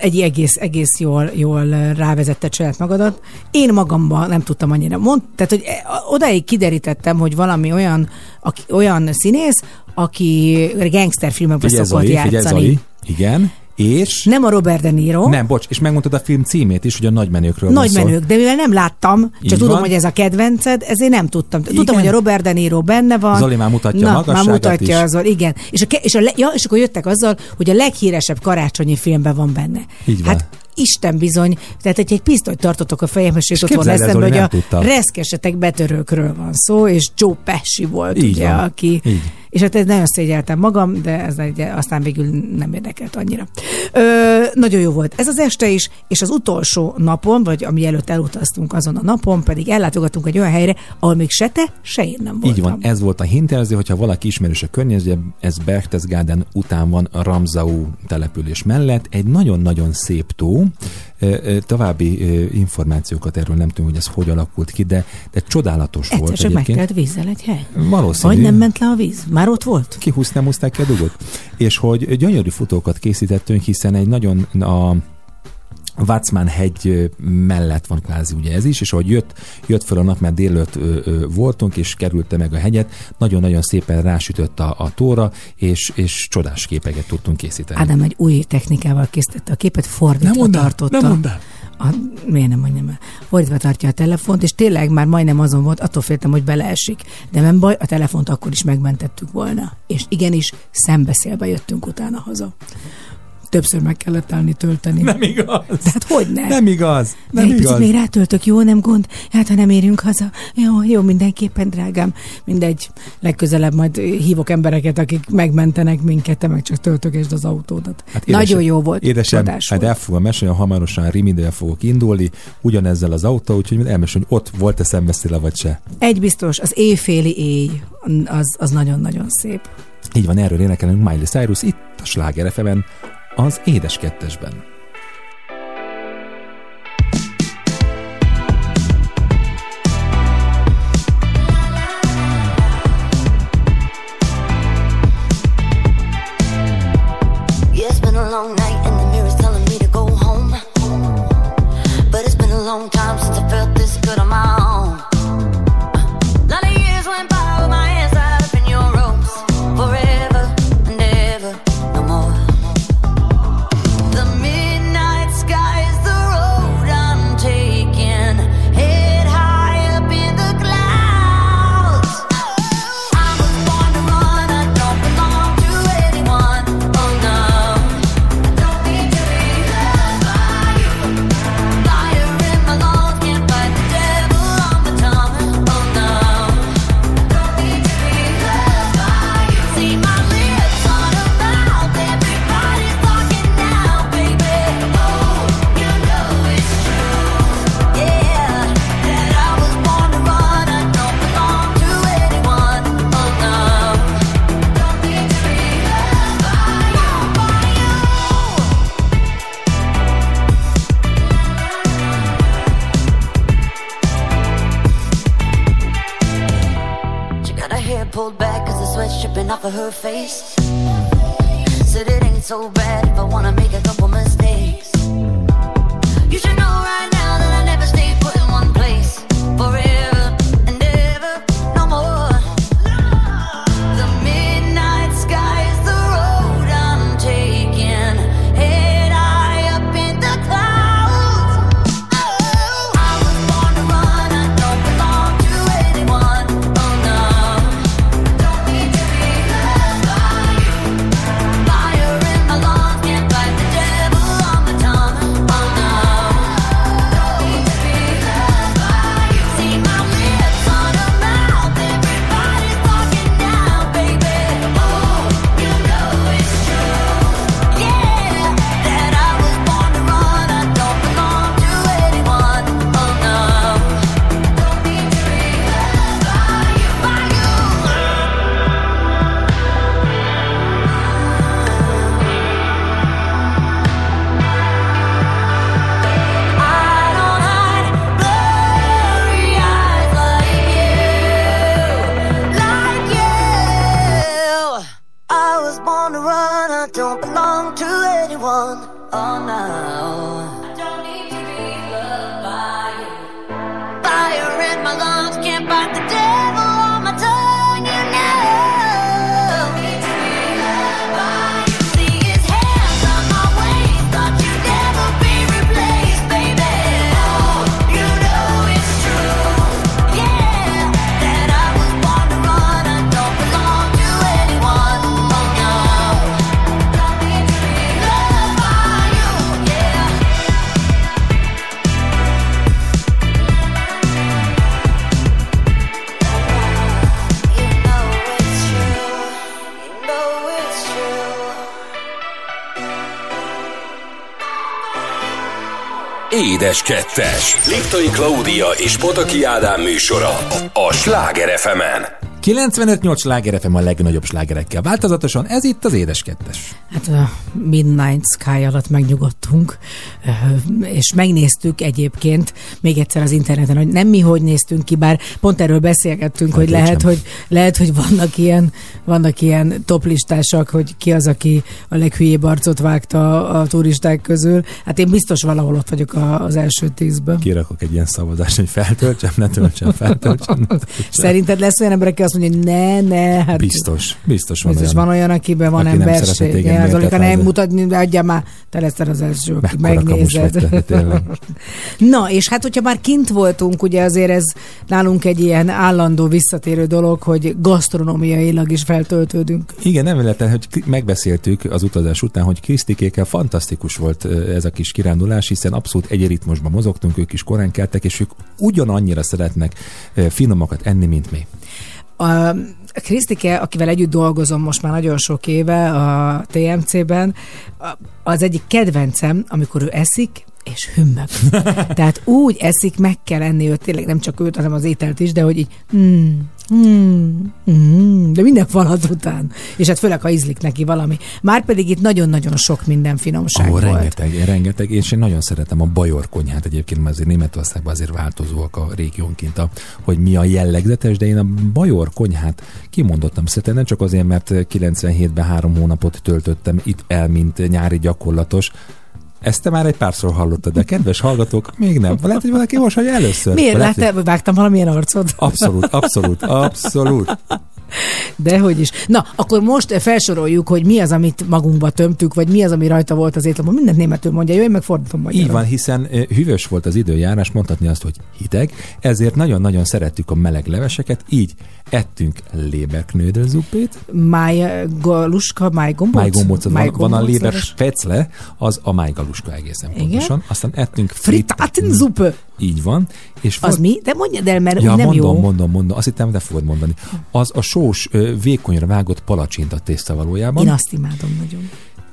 egy egész, egész jól, jól rávezette saját magadat. Én magamban nem tudtam annyira mond, tehát hogy e, odáig kiderítettem, hogy valami olyan, aki, olyan színész, aki gangsterfilmekben szokott játszani. figyelj Zoli, igen, és... Nem a Robert De Niro. Nem, bocs, és megmondtad a film címét is, hogy a nagymenőkről van Nagy szó. menők, de mivel nem láttam, csak Így tudom, van. hogy ez a kedvenced, ezért nem tudtam. Tudtam, Igen. hogy a Robert De Niro benne van. Zoli már mutatja a Na, magasságát már mutatja is. azzal, igen. És, a, ke- és, a, le- ja, és akkor jöttek azzal, hogy a leghíresebb karácsonyi filmben van benne. Így van. Hát Isten bizony, tehát hogy egy pisztolyt tartotok a fejembe, és képzeld el, eszembe, hogy a tudtam. reszkesetek betörőkről van szó, és Joe Pesci volt, Így ugye, van. aki... Így. És hát ez nagyon szégyeltem magam, de ez egy, aztán végül nem érdekelt annyira. Ö, nagyon jó volt ez az este is, és az utolsó napon, vagy ami előtt elutaztunk azon a napon, pedig ellátogatunk egy olyan helyre, ahol még se te, se én nem voltam. Így van, ez volt a hintelző, hogyha valaki ismerős a környező, ez Berchtesgaden után van a Ramsau település mellett, egy nagyon-nagyon szép tó. További információkat erről nem tudom, hogy ez hogy alakult ki, de, de csodálatos volt Egyszer csak egyébként. megtelt vízzel egy hely. Valószínű. Vagy nem ment le a víz? Már ott volt? Kihúzt, nem húzták ki a dugot. És hogy gyönyörű futókat készítettünk, hiszen egy nagyon a Vácmán hegy mellett van kvázi ugye ez is, és ahogy jött, jött föl a nap, mert délőtt ö, ö, voltunk, és kerülte meg a hegyet, nagyon-nagyon szépen rásütött a, a tóra, és, és csodás képeket tudtunk készíteni. Ádám egy új technikával készítette a képet, fordítva Nem mondd tartotta. nem mondd el. A, miért nem mondjam el? Fordítva tartja a telefont, és tényleg már majdnem azon volt, attól féltem, hogy beleesik. De nem baj, a telefont akkor is megmentettük volna. És igenis, szembeszélve jöttünk utána haza. Többször meg kellett állni tölteni. Nem igaz. Tehát hogy ne? Nem igaz. Nem egy picit igaz. még rátöltök, jó, nem gond? Hát, ha nem érünk haza. Jó, jó, mindenképpen, drágám. Mindegy, legközelebb majd hívok embereket, akik megmentenek minket, te meg csak töltögesd az autódat. Hát édesem- Nagyon jó volt, Édesem, hát volt. el fogom mesélni, hamarosan Rimidel fogok indulni, ugyanezzel az autó, úgyhogy elmesélni, hogy ott volt-e szembeszéle vagy se. Egy biztos, az éjféli éj, az, az nagyon-nagyon szép. Így van, erről énekelünk Miley Cyrus itt a Sláger FM-en, az Édes Kettesben. all night. Édes Kettes. Liptai Klaudia és Pataki Ádám műsora a Sláger fm 95-8 sláger FM a legnagyobb slágerekkel. Változatosan ez itt az Édes Kettes. Hát a Midnight Sky alatt megnyugodtunk, ö, és megnéztük egyébként még egyszer az interneten, hogy nem mi hogy néztünk ki, bár pont erről beszélgettünk, hogy Hogy lehet hogy, lehet, hogy vannak ilyen, vannak ilyen toplistások, hogy ki az, aki a leghülyébb arcot vágta a turisták közül. Hát én biztos valahol ott vagyok a, az első tízben. Kirakok egy ilyen szavazást, hogy feltöltsem, ne töltsem, feltöltsem. Ne töltsem. Szerinted lesz olyan ember, aki azt mondja, hogy ne, ne, hát Biztos, biztos van Biztos olyan. van olyan, akiben van aki nem emberség. Ja, Zolika, méltatni, nem mutatni, de adjál már, te leszel az első, aki megnézed. te, tényleg. Na, és hát, hogyha már kint voltunk, ugye azért ez nálunk egy ilyen állandó visszatérő dolog, hogy gasztronómiailag is feltöltődünk. Igen, nem véletlen, hogy megbeszéltük az utazás után, hogy Krisztikékkel fantasztikus volt ez a kis kirándulás, hiszen abszolút egy ritmusban mozogtunk, ők is korán keltek, és ők ugyanannyira szeretnek finomakat enni, mint mi. A Krisztike, akivel együtt dolgozom most már nagyon sok éve a TMC-ben, az egyik kedvencem, amikor ő eszik, és hümmög. Tehát úgy eszik, meg kell enni őt, tényleg nem csak őt, hanem az ételt is, de hogy így mm, mm, mm, de minden falat után. És hát főleg, ha ízlik neki valami. Márpedig itt nagyon-nagyon sok minden finomság Ó, volt. rengeteg, rengeteg, és én nagyon szeretem a bajor konyhát egyébként, mert azért Németországban azért változóak a régiónként, a, hogy mi a jellegzetes, de én a bajor konyhát kimondottam szeretem, nem csak azért, mert 97-ben három hónapot töltöttem itt el, mint nyári gyakorlatos, ezt te már egy párszor hallottad, de kedves hallgatók, még nem. Lehet, hogy valaki most, hogy először. Miért? Lehet, hogy- vágtam valamilyen arcot? Abszolút, abszolút, abszolút. Dehogy is. Na, akkor most felsoroljuk, hogy mi az, amit magunkba tömtük, vagy mi az, ami rajta volt az étlapon. Mindent németül mondja, jó, én meg fordítom magyarul. Így van, hiszen hűvös volt az időjárás, mondhatni azt, hogy hideg, ezért nagyon-nagyon szerettük a meleg leveseket, így ettünk Leberknödelzuppét, Májgaluska, májgombóc? májgombócot, van, van a Májgombóc Leber leves. Specle, az a májgaluska egészen Igen? pontosan. Aztán ettünk Frittatensuppe. Így van. És Az volt- mi? De mondjad el, mert Ja, nem mondom, jó. mondom, mondom. Azt hittem, te fogod mondani. Az a sós, vékonyra vágott palacsinta tészta valójában. Én azt imádom nagyon.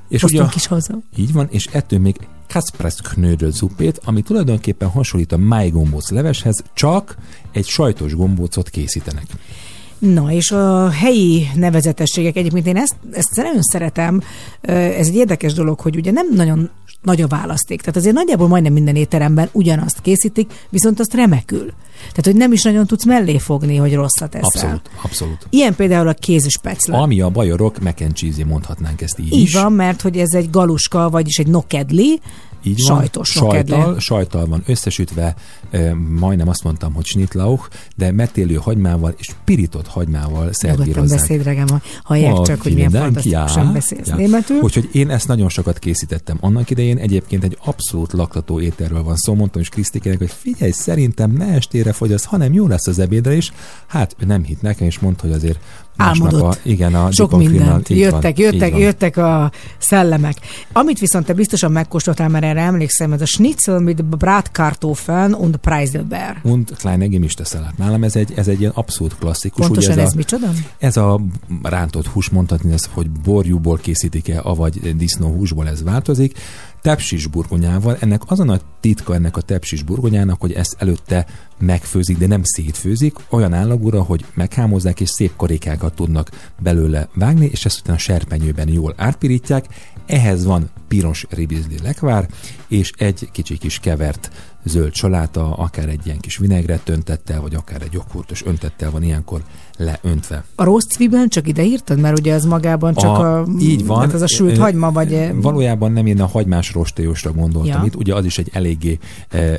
és Hoztunk is haza. Így van, és ettől még Kaspress knödelzuppét, ami tulajdonképpen hasonlít a májgombóc leveshez, csak egy sajtos gombócot készítenek. Na, és a helyi nevezetességek, egyébként én ezt, ezt nagyon szeretem, ez egy érdekes dolog, hogy ugye nem nagyon nagy a választék. Tehát azért nagyjából majdnem minden étteremben ugyanazt készítik, viszont azt remekül. Tehát, hogy nem is nagyon tudsz mellé fogni, hogy rosszat eszel. Abszolút, abszolút. Ilyen például a kézispecle. Ami a bajorok mac and cheese mondhatnánk ezt így, Így is. van, mert hogy ez egy galuska, vagyis egy nokedli, Így sajtos sajtal, sajtal van összesütve, majdnem azt mondtam, hogy schnittlauch, de metélő hagymával és pirított hagymával szervírozzák. beszéd, drágám, ha hallják Ah, csak, hogy milyen fantasztikusan beszélsz ja. németül. Úgyhogy én ezt nagyon sokat készítettem annak idején. Egyébként egy abszolút laktató ételről van szó. Mondtam is Krisztikének, hogy figyelj, szerintem ne estére fogyasz, hanem jó lesz az ebédre is. Hát ő nem hitt nekem, és mondta, hogy azért Álmodott. a, igen, a Sok mindent. így van, Jöttek, jöttek, jöttek a szellemek. Amit viszont te biztosan megkóstoltál, mert erre emlékszem, ez a schnitzel mit Bratkartoffeln und Preiselbeer. Und kleine gemischte Salat. Nálam ez egy, ez egy ilyen abszolút klasszikus. Pontosan ugye ez, ez, a, micsoda? ez a rántott hús, mondhatni ezt, hogy borjúból készítik-e, avagy disznóhúsból ez változik. Tepsis burgonyával. Ennek az a nagy titka ennek a tepsis burgonyának, hogy ezt előtte megfőzik, de nem szétfőzik, olyan állagúra, hogy meghámozzák, és szép karikákat tudnak belőle vágni, és ezt utána serpenyőben jól átpirítják. Ehhez van piros ribizli lekvár, és egy kicsi kis kevert zöld saláta, akár egy ilyen kis vinegret öntettel, vagy akár egy joghurtos öntettel van ilyenkor leöntve. A rossz cvibelen csak ide írtad, mert ugye az magában csak a, így van. Hát ez a sült hagyma, vagy... Valójában nem én a hagymás rostélyosra gondoltam Ja. itt. Ugye az is egy eléggé e, e,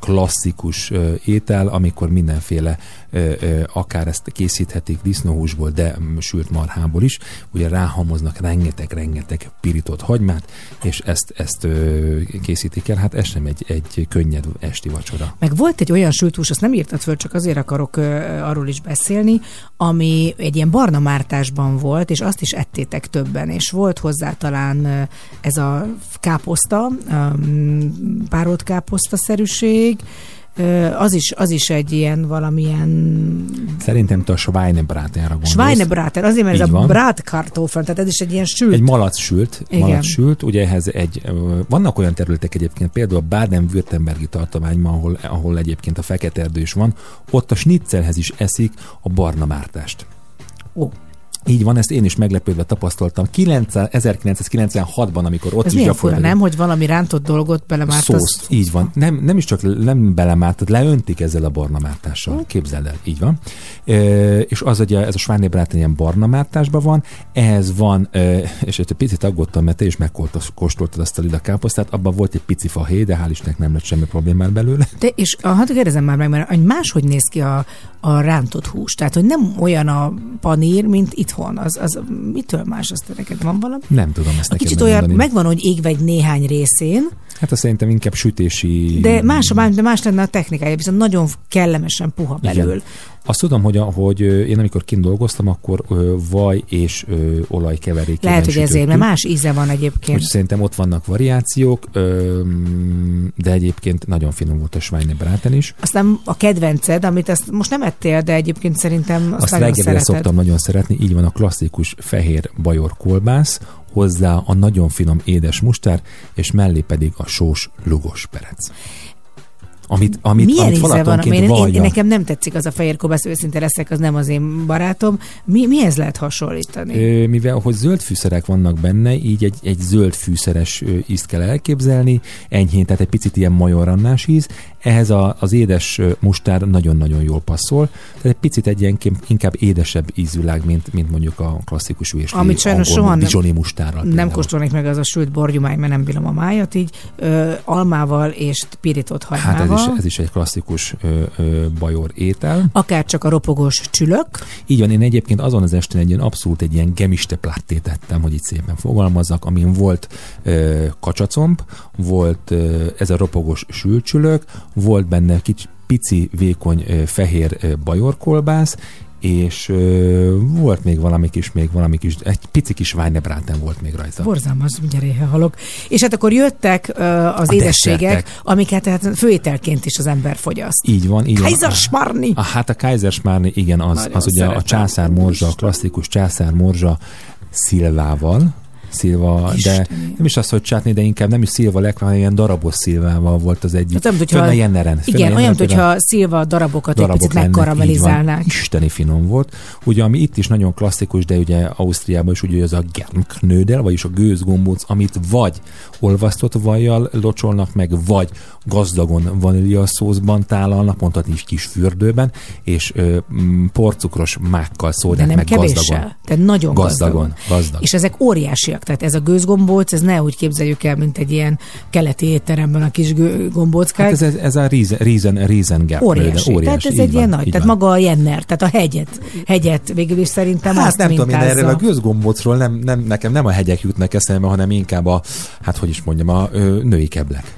klasszikus e, étel, amikor mindenféle e, e, akár ezt készíthetik disznóhúsból, de sült marhából is. Ugye ráhamoznak rengeteg-rengeteg pirított hagymát, és ezt, ezt ö, készítik el. Hát ez sem egy, egy könnyed esti vacsora. Meg volt egy olyan sült hús, azt nem írtad föl, csak azért akarok ö, arról is beszélni, ami egy ilyen barna mártásban volt, és azt is ettétek többen, és volt hozzá talán ez a káposzta, párolt káposztaszerűség, Ö, Az is, az is egy ilyen valamilyen Szerintem te a Schweinebratenra gondolsz. Schweinebraten, azért mert ez Így a van. bratkartoffel, tehát ez is egy ilyen sült. Egy malac sült, Igen. malac sült, ugye ehhez egy, vannak olyan területek egyébként, például a Baden-Württembergi tartományban, ahol, ahol egyébként a fekete erdő is van, ott a schnitzelhez is eszik a barna mártást. Ó. Így van, ezt én is meglepődve tapasztaltam. 900 1996-ban, amikor ott Ez is gyakorlatilag nem? Hogy valami rántott dolgot belemártasz. szószt, így van. Nem, nem is csak nem belemártad, leöntik ezzel a barna mártással. Képzeld el, így van. E, és az ugye, ez a Schweinebraten ilyen barna mártásban van, ehhez van, e, és egy picit aggódtam, mert te is megkóstoltad azt a lila káposztát, abban volt egy pici fahéj, de hál' Istennek nem lett semmi problémát belőle. De, és hadd kérdezem már meg, mert hogy máshogy néz ki a, a rántott hús. Tehát, hogy nem olyan a panír, mint itthon. Az, az mitől más? Azt neked van valami? Nem tudom ezt A neked kicsit olyan, megmondani. megvan, hogy égve egy néhány részén, Hát azt szerintem inkább sütési... de más, más, de más lenne a technikája, viszont nagyon kellemesen puha belül. Igen. Azt tudom, hogy, a, hogy én amikor kint dolgoztam, akkor vaj és olaj keverékében Lehet, hogy ezért, mert sütöttük. más íze van egyébként. Úgy szerintem ott vannak variációk, de egyébként nagyon finom volt a Schweinebraten is. Aztán a kedvenced, amit ezt most nem ettél, de egyébként szerintem azt, Azt nagyon szereted. szoktam nagyon szeretni, így van a klasszikus fehér bajor kolbász, hozzá a nagyon finom édes mustár, és mellé pedig a sós lugos perec. Amit, amit, Milyen amit íze van? Én, én, vallja. nekem nem tetszik az a fehér kobász, őszinte leszek, az nem az én barátom. Mi, mihez lehet hasonlítani? Ö, mivel hogy zöld fűszerek vannak benne, így egy, egy zöld fűszeres ízt kell elképzelni, enyhén, tehát egy picit ilyen majorannás íz, ehhez a, az édes mustár nagyon-nagyon jól passzol, tehát egy picit egy ilyen inkább édesebb ízűlág, mint, mint mondjuk a klasszikus virsli Amit sajnos soha nem- mustárral. nem például. kóstolnék meg az a sült borgyumány, mert nem bírom a májat így, ö, almával és pirított hagymával. Hát ez is, ez is egy klasszikus ö, ö, bajor étel. Akár csak a ropogós csülök. Így van, én egyébként azon az estén egy ilyen abszolút egy ilyen gemiste plattét tettem, hogy itt szépen fogalmazzak, amin volt ö, kacsacomb, volt ö, ez a ropogós sülcsülök, volt benne kicsi pici, vékony fehér bajorkolbász, és ö, volt még valami kis, még valami kis, egy pici kis Weinebraten volt még rajta. Borzalmas, mindjárt éhe halok. És hát akkor jöttek ö, az A édességek, desszertek. amiket tehát főételként is az ember fogyaszt. Így van, így van. Kaiserschmarrni! A, hát a Kaiserschmarrni, igen, az, Nagyon az ugye a császár morzsa, a klasszikus császár morzsa szilvával, szilva, de Istenem. nem is az, hogy csátni, de inkább nem is szilva lek, hanem ilyen darabos szilvával volt az egyik. Hát olyan, mintha- Fönn a Jenneren. Fönn a Igen, olyan, mintha szilva darabokat egy picit van. Isteni finom volt. Ugye, ami itt is nagyon klasszikus, de ugye Ausztriában is ugye az a Germknödel, vagyis a gőzgombóc, amit vagy olvasztott vajjal locsolnak meg, vagy gazdagon vanília szószban tálalnak, mondhatni is kis fürdőben, és ö, mm, porcukros mákkal De szólják meg gazdagon. Tehát nagyon Gazdagon, gazdagon. gazdag. És ezek óriásiak. Tehát ez a gőzgombóc, ez ne úgy képzeljük el, mint egy ilyen keleti étteremben a kis gombóckák. Hát ez, ez, a Riesen, Riesen Gap. Óriási. óriási. Tehát ez egy ilyen van, nagy. így Tehát van. maga a Jenner, tehát a hegyet. Hegyet végül is szerintem Hát azt nem tudom, én erről a gőzgombócról nem, nem, nekem nem a hegyek jutnak eszembe, hanem inkább a, hát hogy is mondjam, a ö, női keblek.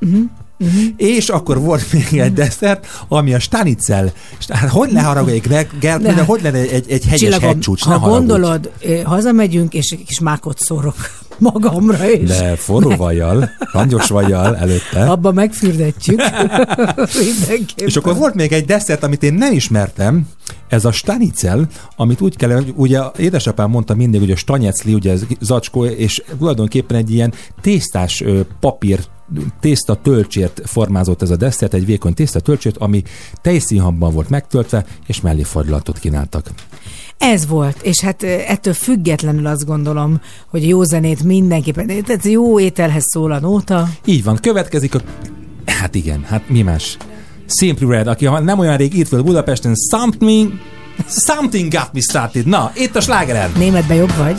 Uh-huh. Uh-huh. És akkor volt még egy desszert, ami a stanicel. Hát hogy ne haragudjék, ne, Gert, de hogy lenne egy, egy hegyes Csillagom, hegycsúcs, ha ne haragudj. gondolod, hazamegyünk, és egy kis mákot szórok magamra is. De forró vajjal, langyos vajjal előtte. Abba megfürdetjük. És akkor volt még egy desszert, amit én nem ismertem, ez a stanicel, amit úgy kell, ugye édesapám mondta mindig, hogy a stanyecli, ugye ez zacskó, és tulajdonképpen egy ilyen tésztás papír tészta tölcsért formázott ez a desszert, egy vékony tészta tölcsért, ami tejszínhabban volt megtöltve, és mellé fagylalatot kínáltak. Ez volt, és hát ettől függetlenül azt gondolom, hogy jó zenét mindenképpen, tehát jó ételhez szól a nóta. Így van, következik a... Hát igen, hát mi más? Simply Red, aki ha nem olyan rég itt volt Budapesten, Something, something got me started. Na, itt a slágeren. Németben jobb vagy?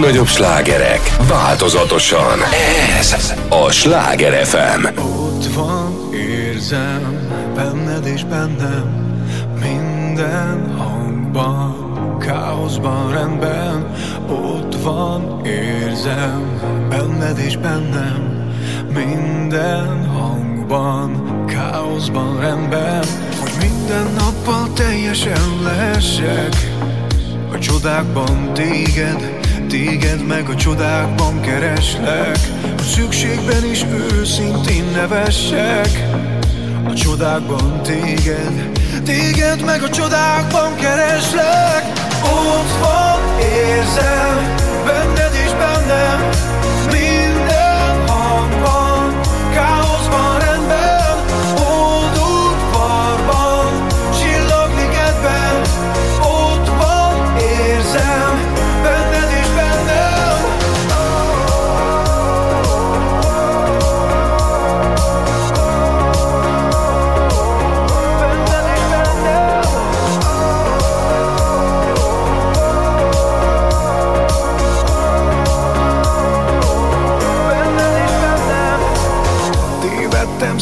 legnagyobb slágerek változatosan. Ez a Sláger FM. Ott van, érzem, benned és bennem, minden hangban, káoszban, rendben. Ott van, érzem, benned és bennem, minden hangban, káoszban, rendben. Hogy minden nappal teljesen leszek, a csodákban téged téged meg a csodákban kereslek. A szükségben is őszintén nevessek. A csodákban téged Téged meg a csodákban kereslek. Ott van, érzem Benned is bennem.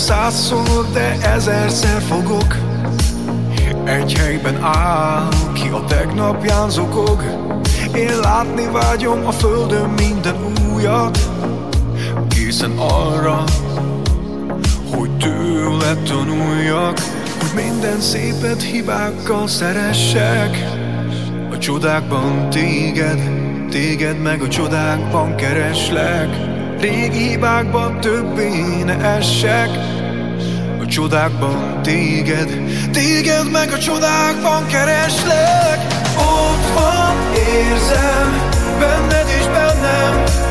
százszor, de ezerszer fogok. Egy helyben áll, ki a tegnapján zokog. Én látni vágyom a földön minden újat. Készen arra, hogy tőle tanuljak Hogy minden szépet hibákkal szeressek. A csodákban téged, téged meg a csodákban kereslek. Régi hibákban többé ne essek. Csodákban téged, téged meg a csodákban kereslek. Ott van, érzem, benned és bennem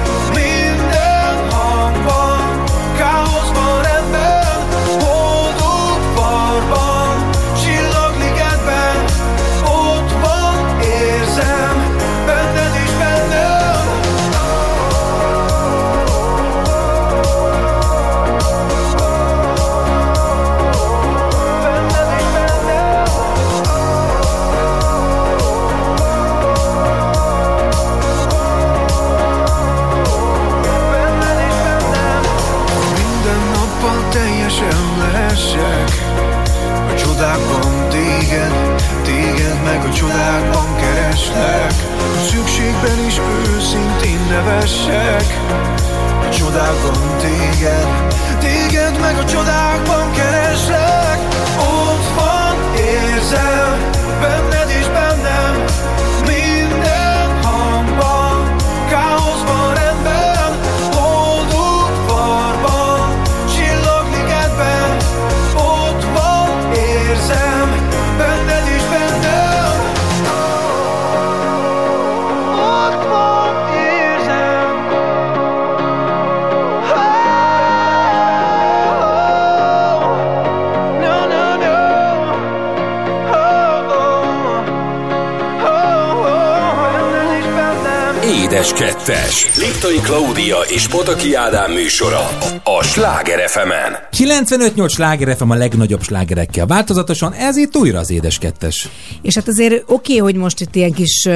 Pataki Ádám műsora a Sláger fm 95-8 sláger FM a legnagyobb slágerekkel. Változatosan ez itt újra az édes kettes. És hát azért oké, hogy most itt ilyen kis uh,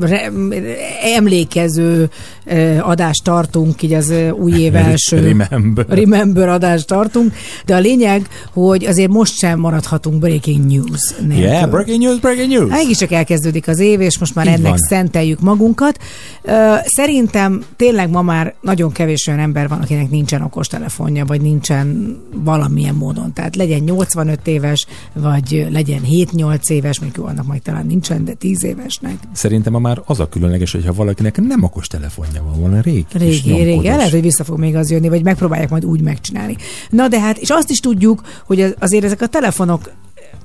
re, emlékező uh, adást tartunk, így az uh, új év első Remember. remember adást tartunk, de a lényeg, hogy azért most sem maradhatunk breaking news nélkül. Yeah, breaking news, breaking news. Hát Mégis csak elkezdődik az év, és most már Így ennek van. szenteljük magunkat. Szerintem tényleg ma már nagyon kevés olyan ember van, akinek nincsen okostelefonja, vagy nincsen valamilyen módon. Tehát legyen 85 éves, vagy legyen 7-8 éves, mondjuk annak majd talán nincsen, de 10 évesnek. Szerintem ma már az a különleges, hogyha valakinek nem okos telefonja van, és Régi, régi. nyomkodos. Lehet, hogy vissza fog még az jönni, vagy megpróbálják majd úgy megcsinálni. Na de hát, és azt is tudjuk, hogy az- azért ezek a telefonok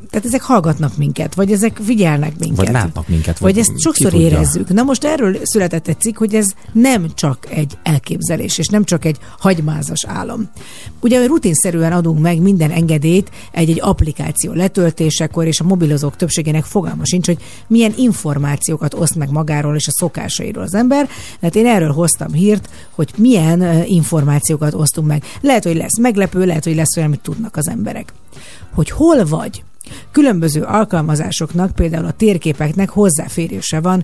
tehát ezek hallgatnak minket, vagy ezek figyelnek minket. Vagy látnak minket, Vagy, vagy ezt sokszor tudja. érezzük. Na most erről született egy cikk, hogy ez nem csak egy elképzelés, és nem csak egy hagymázas álom. Ugye rutinszerűen adunk meg minden engedélyt egy-egy applikáció letöltésekor, és a mobilozók többségének fogalma sincs, hogy milyen információkat oszt meg magáról és a szokásairól az ember. Tehát én erről hoztam hírt, hogy milyen ö, információkat osztunk meg. Lehet, hogy lesz meglepő, lehet, hogy lesz olyan, amit tudnak az emberek. Hogy hol vagy, Különböző alkalmazásoknak, például a térképeknek hozzáférése van,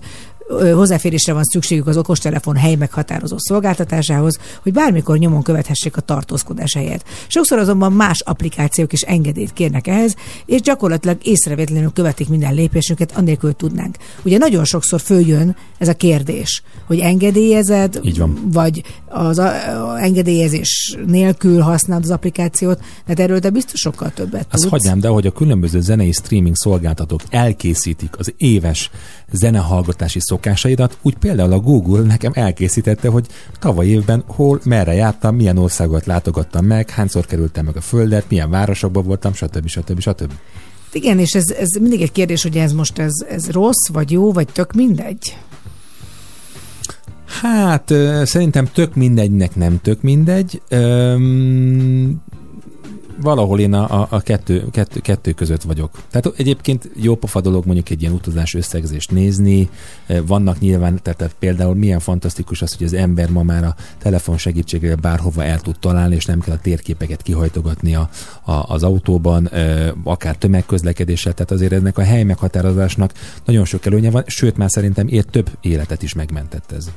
hozzáférésre van szükségük az okostelefon hely meghatározó szolgáltatásához, hogy bármikor nyomon követhessék a tartózkodás helyet. Sokszor azonban más applikációk is engedélyt kérnek ehhez, és gyakorlatilag észrevétlenül követik minden lépésünket, annélkül hogy tudnánk. Ugye nagyon sokszor följön ez a kérdés, hogy engedélyezed, Így van. vagy az a, a engedélyezés nélkül használod az applikációt, de erről te biztos sokkal többet Azt tudsz. hagynám, de hogy a különböző zenei streaming szolgáltatók elkészítik az éves zenehallgatási szokásaidat, úgy például a Google nekem elkészítette, hogy tavaly évben hol, merre jártam, milyen országot látogattam meg, hányszor kerültem meg a földet, milyen városokban voltam, stb. stb. stb. Igen, és ez, ez mindig egy kérdés, hogy ez most ez, ez rossz, vagy jó, vagy tök mindegy. Hát szerintem tök mindegynek nem tök mindegy. Öm, valahol én a, a, kettő, kettő, kettő között vagyok. Tehát egyébként jó pofa dolog mondjuk egy ilyen utazás összegzést nézni. Ö, Vannak nyilván, tehát, például milyen fantasztikus az, hogy az ember ma már a telefon segítségével bárhova el tud találni, és nem kell a térképeket kihajtogatni a, a, az autóban, ö, akár tömegközlekedéssel, tehát azért ennek a hely meghatározásnak nagyon sok előnye van, sőt már szerintem ér több életet is megmentett ez.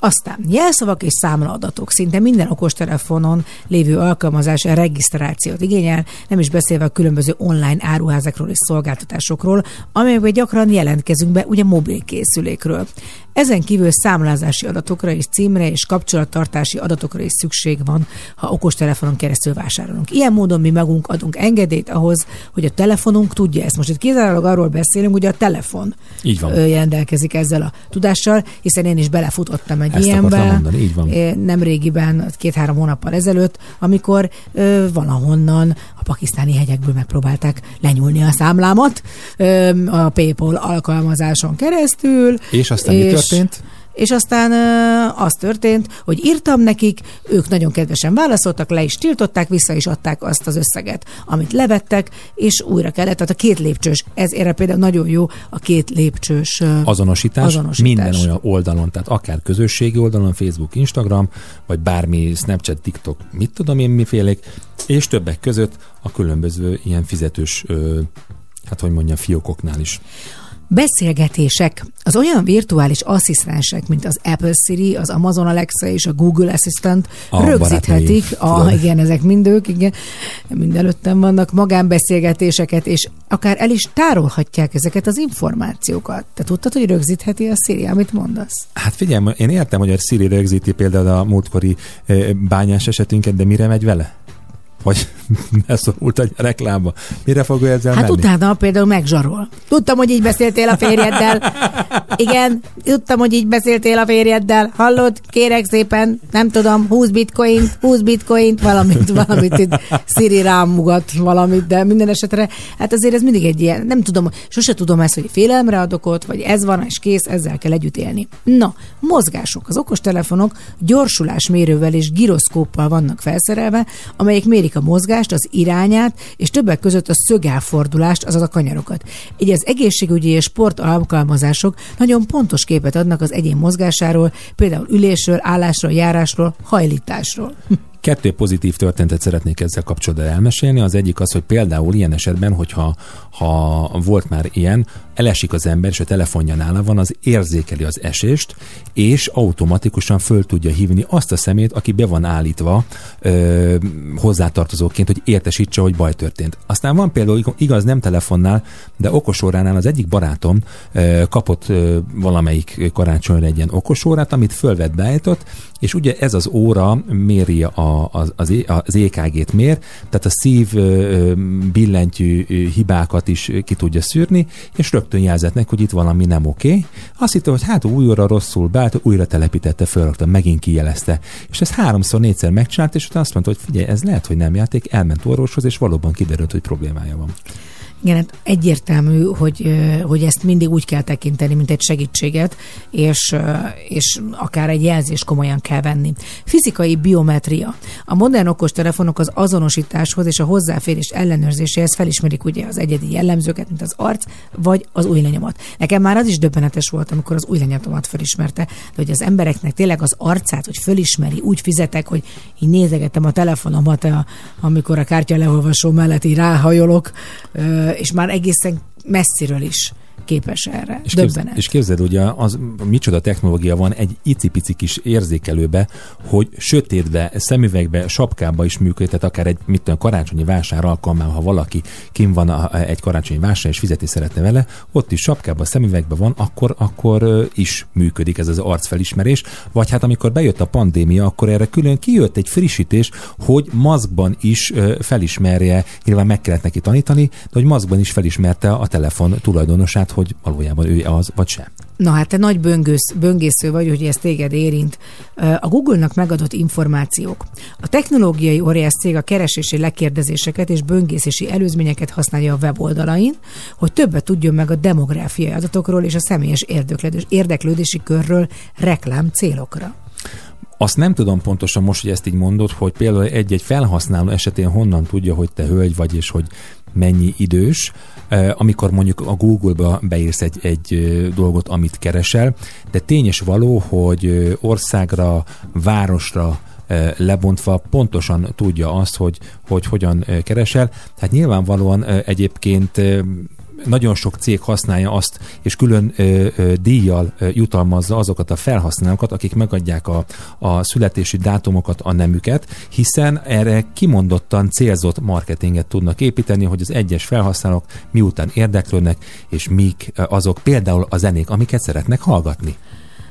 Aztán jelszavak és számlaadatok. Szinte minden okostelefonon lévő alkalmazás regisztrációt igényel, nem is beszélve a különböző online áruházakról és szolgáltatásokról, amelyekben gyakran jelentkezünk be ugye mobilkészülékről. Ezen kívül számlázási adatokra és címre és kapcsolattartási adatokra is szükség van, ha okostelefonon keresztül vásárolunk. Ilyen módon mi magunk adunk engedélyt ahhoz, hogy a telefonunk tudja ezt. Most itt kizárólag arról beszélünk, hogy a telefon Így van. rendelkezik ezzel a tudással, hiszen én is belefutottam egy Ezt ilyenbe. mondani, így van. Nem régiben, két-három hónappal ezelőtt, amikor ö, valahonnan a pakisztáni hegyekből megpróbálták lenyúlni a számlámat ö, a PayPal alkalmazáson keresztül. És aztán mi történt? És aztán az történt, hogy írtam nekik, ők nagyon kedvesen válaszoltak, le is tiltották, vissza is adták azt az összeget, amit levettek, és újra kellett. Tehát a két lépcsős, ez erre például nagyon jó a két lépcsős azonosítás, azonosítás. minden olyan oldalon, tehát akár közösségi oldalon, Facebook, Instagram, vagy bármi Snapchat, TikTok, mit tudom én mifélék, és többek között a különböző ilyen fizetős, hát hogy mondjam, fiókoknál is. Beszélgetések. Az olyan virtuális asszisztensek, mint az Apple Siri, az Amazon Alexa és a Google Assistant A rögzíthetik, a, igen, ezek mind ők, igen, mind előttem vannak, magánbeszélgetéseket, és akár el is tárolhatják ezeket az információkat. Te tudtad, hogy rögzítheti a Siri, amit mondasz? Hát figyelj, én értem, hogy a Siri rögzíti például a múltkori ö, bányás esetünket, de mire megy vele? Hogy beszorult a reklámba. Mire fog ő ezzel Hát menni? utána például megzsarol. Tudtam, hogy így beszéltél a férjeddel. Igen, tudtam, hogy így beszéltél a férjeddel. Hallod? Kérek szépen, nem tudom, 20 bitcoint, 20 bitcoint, valamit, valamit itt Siri rám mugat valamit, de minden esetre, hát azért ez mindig egy ilyen, nem tudom, sose tudom ezt, hogy félelemre adok ott, vagy ez van, és kész, ezzel kell együtt élni. Na, mozgások. Az okostelefonok gyorsulásmérővel és giroszkóppal vannak felszerelve, amelyek mérik a mozgást, az irányát, és többek között a szögelfordulást, azaz a kanyarokat. Így az egészségügyi és sport alkalmazások nagyon pontos képet adnak az egyén mozgásáról, például ülésről, állásról, járásról, hajlításról. Kettő pozitív történetet szeretnék ezzel kapcsolatban elmesélni. Az egyik az, hogy például ilyen esetben, hogyha ha volt már ilyen, elesik az ember, és a telefonja nála van, az érzékeli az esést, és automatikusan föl tudja hívni azt a szemét, aki be van állítva ö, hozzátartozóként, hogy értesítse, hogy baj történt. Aztán van például, igaz, nem telefonnál, de okosóránál az egyik barátom ö, kapott ö, valamelyik karácsonyra egy ilyen okosórát, amit fölvett beállított, és ugye ez az óra méri a, az, az, EKG-t mér, tehát a szív billentyű hibákat is ki tudja szűrni, és rögtön jelzett neki, hogy itt valami nem oké. Azt hitte, hogy hát új óra rosszul beállt, újra telepítette, fölrakta, megint kijelezte. És ez háromszor, négyszer megcsinált, és utána azt mondta, hogy figyelj, ez lehet, hogy nem játék, elment orvoshoz, és valóban kiderült, hogy problémája van. Igen, hát egyértelmű, hogy, hogy ezt mindig úgy kell tekinteni, mint egy segítséget, és, és akár egy jelzést komolyan kell venni. Fizikai biometria. A modern okostelefonok az azonosításhoz és a hozzáférés ellenőrzéséhez felismerik ugye az egyedi jellemzőket, mint az arc vagy az új lenyomat. Nekem már az is döbbenetes volt, amikor az új lenyomat felismerte, de hogy az embereknek tényleg az arcát, hogy felismeri, úgy fizetek, hogy így nézegetem a telefonomat, amikor a kártya leolvasó mellett így ráhajolok, és már egészen messziről is képes erre. És, Döbbenet. képz, és képzeld, ugye az, micsoda technológia van egy icipici kis érzékelőbe, hogy sötétbe, szemüvegbe, sapkába is működik, tehát akár egy mit tudom, karácsonyi vásár alkalmával, ha valaki kim van a, egy karácsonyi vásár és fizeti szeretne vele, ott is sapkába, szemüvegbe van, akkor, akkor is működik ez az arcfelismerés. Vagy hát amikor bejött a pandémia, akkor erre külön kijött egy frissítés, hogy maszkban is felismerje, nyilván meg kellett neki tanítani, de hogy maszkban is felismerte a telefon tulajdonosát, hogy valójában ő az, vagy sem. Na hát te nagy böngész, böngésző vagy, hogy ez téged érint. A Google-nak megadott információk. A technológiai óriás cég a keresési lekérdezéseket és böngészési előzményeket használja a weboldalain, hogy többet tudjon meg a demográfiai adatokról és a személyes érdeklődés, érdeklődési körről reklám célokra. Azt nem tudom pontosan most, hogy ezt így mondod, hogy például egy-egy felhasználó esetén honnan tudja, hogy te hölgy vagy, és hogy mennyi idős, amikor mondjuk a Google-ba beírsz egy, egy dolgot, amit keresel, de tényes való, hogy országra, városra lebontva pontosan tudja azt, hogy, hogy hogyan keresel. Tehát nyilvánvalóan egyébként nagyon sok cég használja azt, és külön ö, ö, díjjal jutalmazza azokat a felhasználókat, akik megadják a, a születési dátumokat, a nemüket, hiszen erre kimondottan célzott marketinget tudnak építeni, hogy az egyes felhasználók miután érdeklődnek, és mik azok például a zenék, amiket szeretnek hallgatni.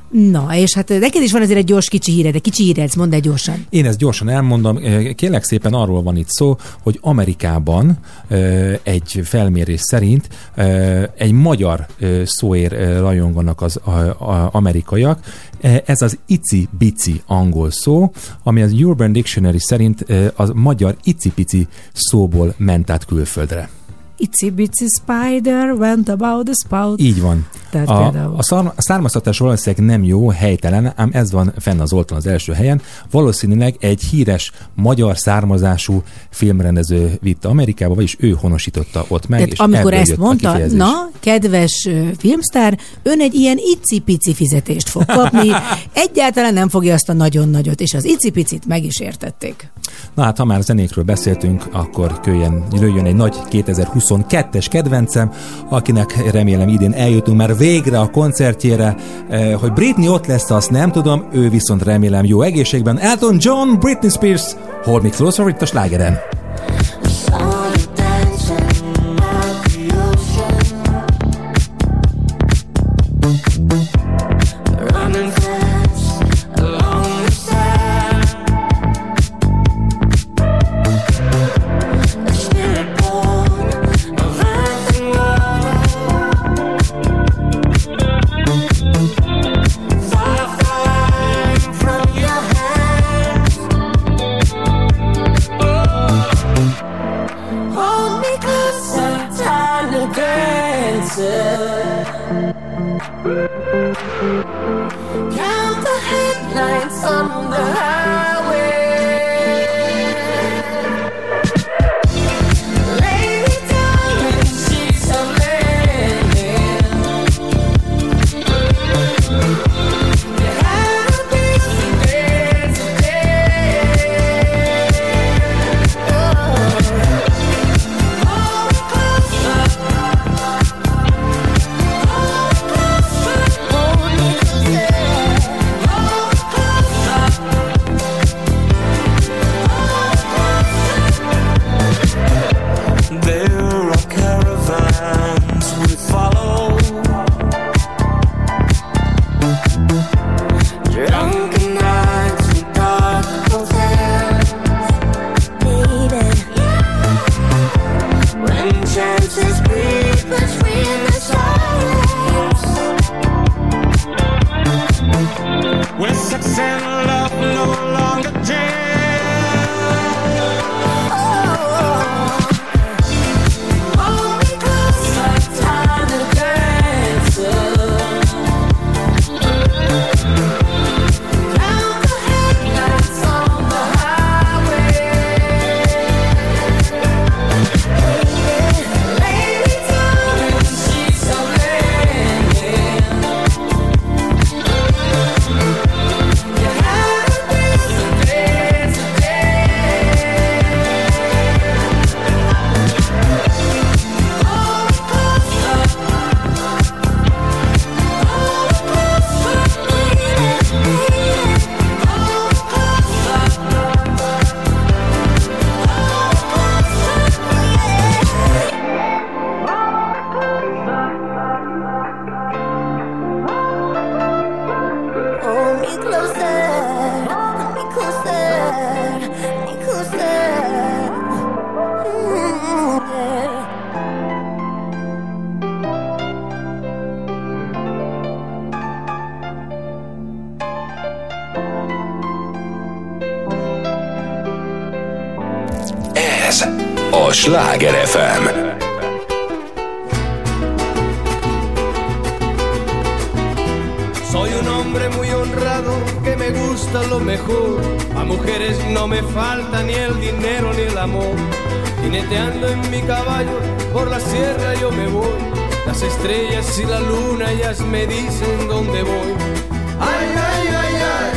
Na, és hát neked is van azért egy gyors kicsi híred, egy kicsi híred, mondd el gyorsan. Én ezt gyorsan elmondom. Kérlek szépen arról van itt szó, hogy Amerikában ö, egy felmérés szerint ö, egy magyar szóér rajonganak az amerikaiak. Ez az ici-bici angol szó, ami az Urban Dictionary szerint az magyar icipici szóból ment át külföldre. Itsy bitsy spider went about the spout. Így van. Tehát A, például. a, szar, a származtatás valószínűleg nem jó, helytelen, ám ez van fenn az oltalon az első helyen. Valószínűleg egy híres magyar származású filmrendező vitte Amerikába, vagyis ő honosította ott meg. Tehát és amikor ezt mondta, na, kedves ö, filmsztár, ön egy ilyen icipici fizetést fog kapni, egyáltalán nem fogja azt a nagyon nagyot, és az icipicit meg is értették. Na hát, ha már zenékről beszéltünk, akkor köljön, jöjjön egy nagy 22-es kedvencem, akinek remélem idén eljutunk már végre a koncertjére. Eh, Hogy Britney ott lesz, azt nem tudom, ő viszont remélem jó egészségben. Elton John, Britney Spears, Hold Me Closer itt a slágeren. Sláger FM. Soy un hombre muy honrado que me gusta lo mejor. A mujeres no me falta ni el dinero ni el amor. Jineteando en mi caballo por la sierra yo me voy. Las estrellas y la luna ellas me dicen dónde voy. Ay, ay, ay, ay,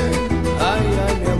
ay, ay,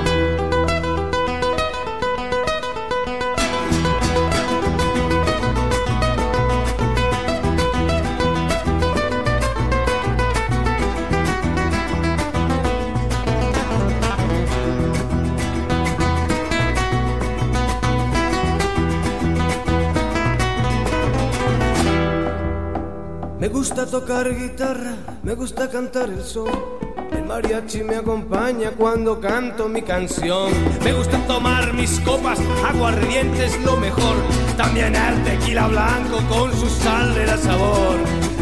Gusta tocar guitarra, me gusta cantar el son. El mariachi me acompaña cuando canto mi canción. Me gusta tomar mis copas, aguardiente es lo mejor. También el tequila blanco con su sal le da sabor.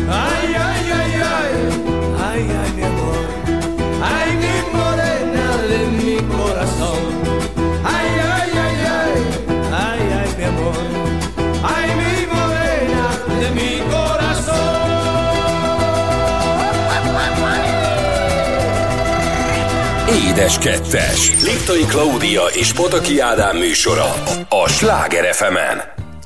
Ay, ay, ay, ay, ay, ay, mi amor. Ay, mi morena de mi corazón. Édes Kettes. Liptai Klaudia és Pataki Ádám műsora a Sláger fm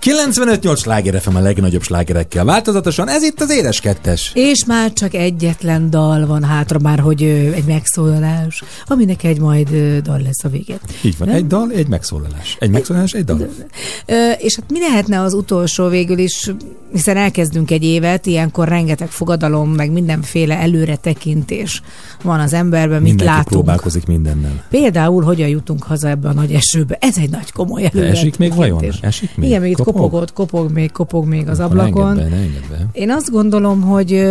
95-8 sláger FM a legnagyobb slágerekkel. Változatosan ez itt az édes kettes. És már csak egyetlen dal van hátra már, hogy ö, egy megszólalás, aminek egy majd ö, dal lesz a végén. Így van, Nem? egy dal, egy megszólalás. Egy megszólalás, egy dal. Ö, és hát mi lehetne az utolsó végül is, hiszen elkezdünk egy évet, ilyenkor rengeteg fogadalom, meg mindenféle előre tekintés van az emberben, mit Mindenki látunk. próbálkozik mindennel. Például, hogyan jutunk haza ebbe a nagy esőbe. Ez egy nagy komoly De előre esik még vajon? Esik még? Igen, még itt Kopog? kopogott, kopog még, kopog még az ablakon. Engedd be, engedd be. Én azt gondolom, hogy,